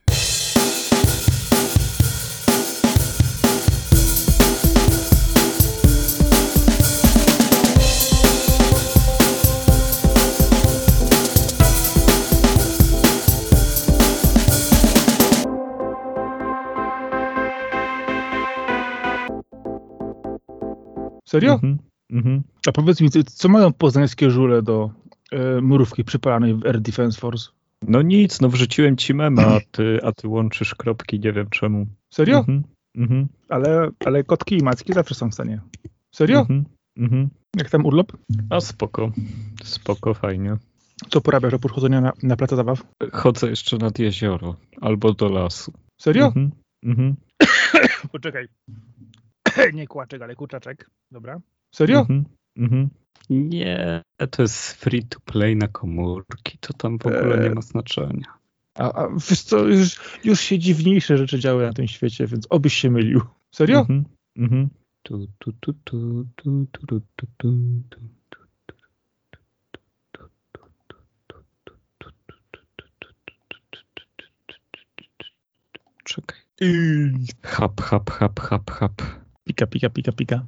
Serio? Mhm. Mm mm -hmm. A powiedz mi, co mają poznańskie żule do e, murówki przypalanej w Air Defense Force? No nic, no wrzuciłem ci mema, a ty, a ty łączysz kropki, nie wiem czemu. Serio? Mhm. Mhm. Ale, ale kotki i macki zawsze są w stanie. Serio? Mhm. Mhm. Jak tam urlop? A spoko, spoko, fajnie. Co porabiasz oprócz chodzenia na, na placu zabaw? Chodzę jeszcze nad jezioro albo do lasu. Serio? Mhm. Mhm. Poczekaj. Nie kłaczek, ale kurczaczek. Dobra. Serio? Mhm. Mhm. Nie, to jest free to play na komórki, to tam w ogóle nie ma znaczenia. A, a wiesz co, już, już się dziwniejsze rzeczy działy na tym świecie, więc obyś się mylił. Serio? Mhm. Mhm. Tu, tu, tu, tu, tu, tu, tu, tu, tu, tu. Czekaj. Hap, hap, hap, hap, hap. Pika, pika, pika, pika.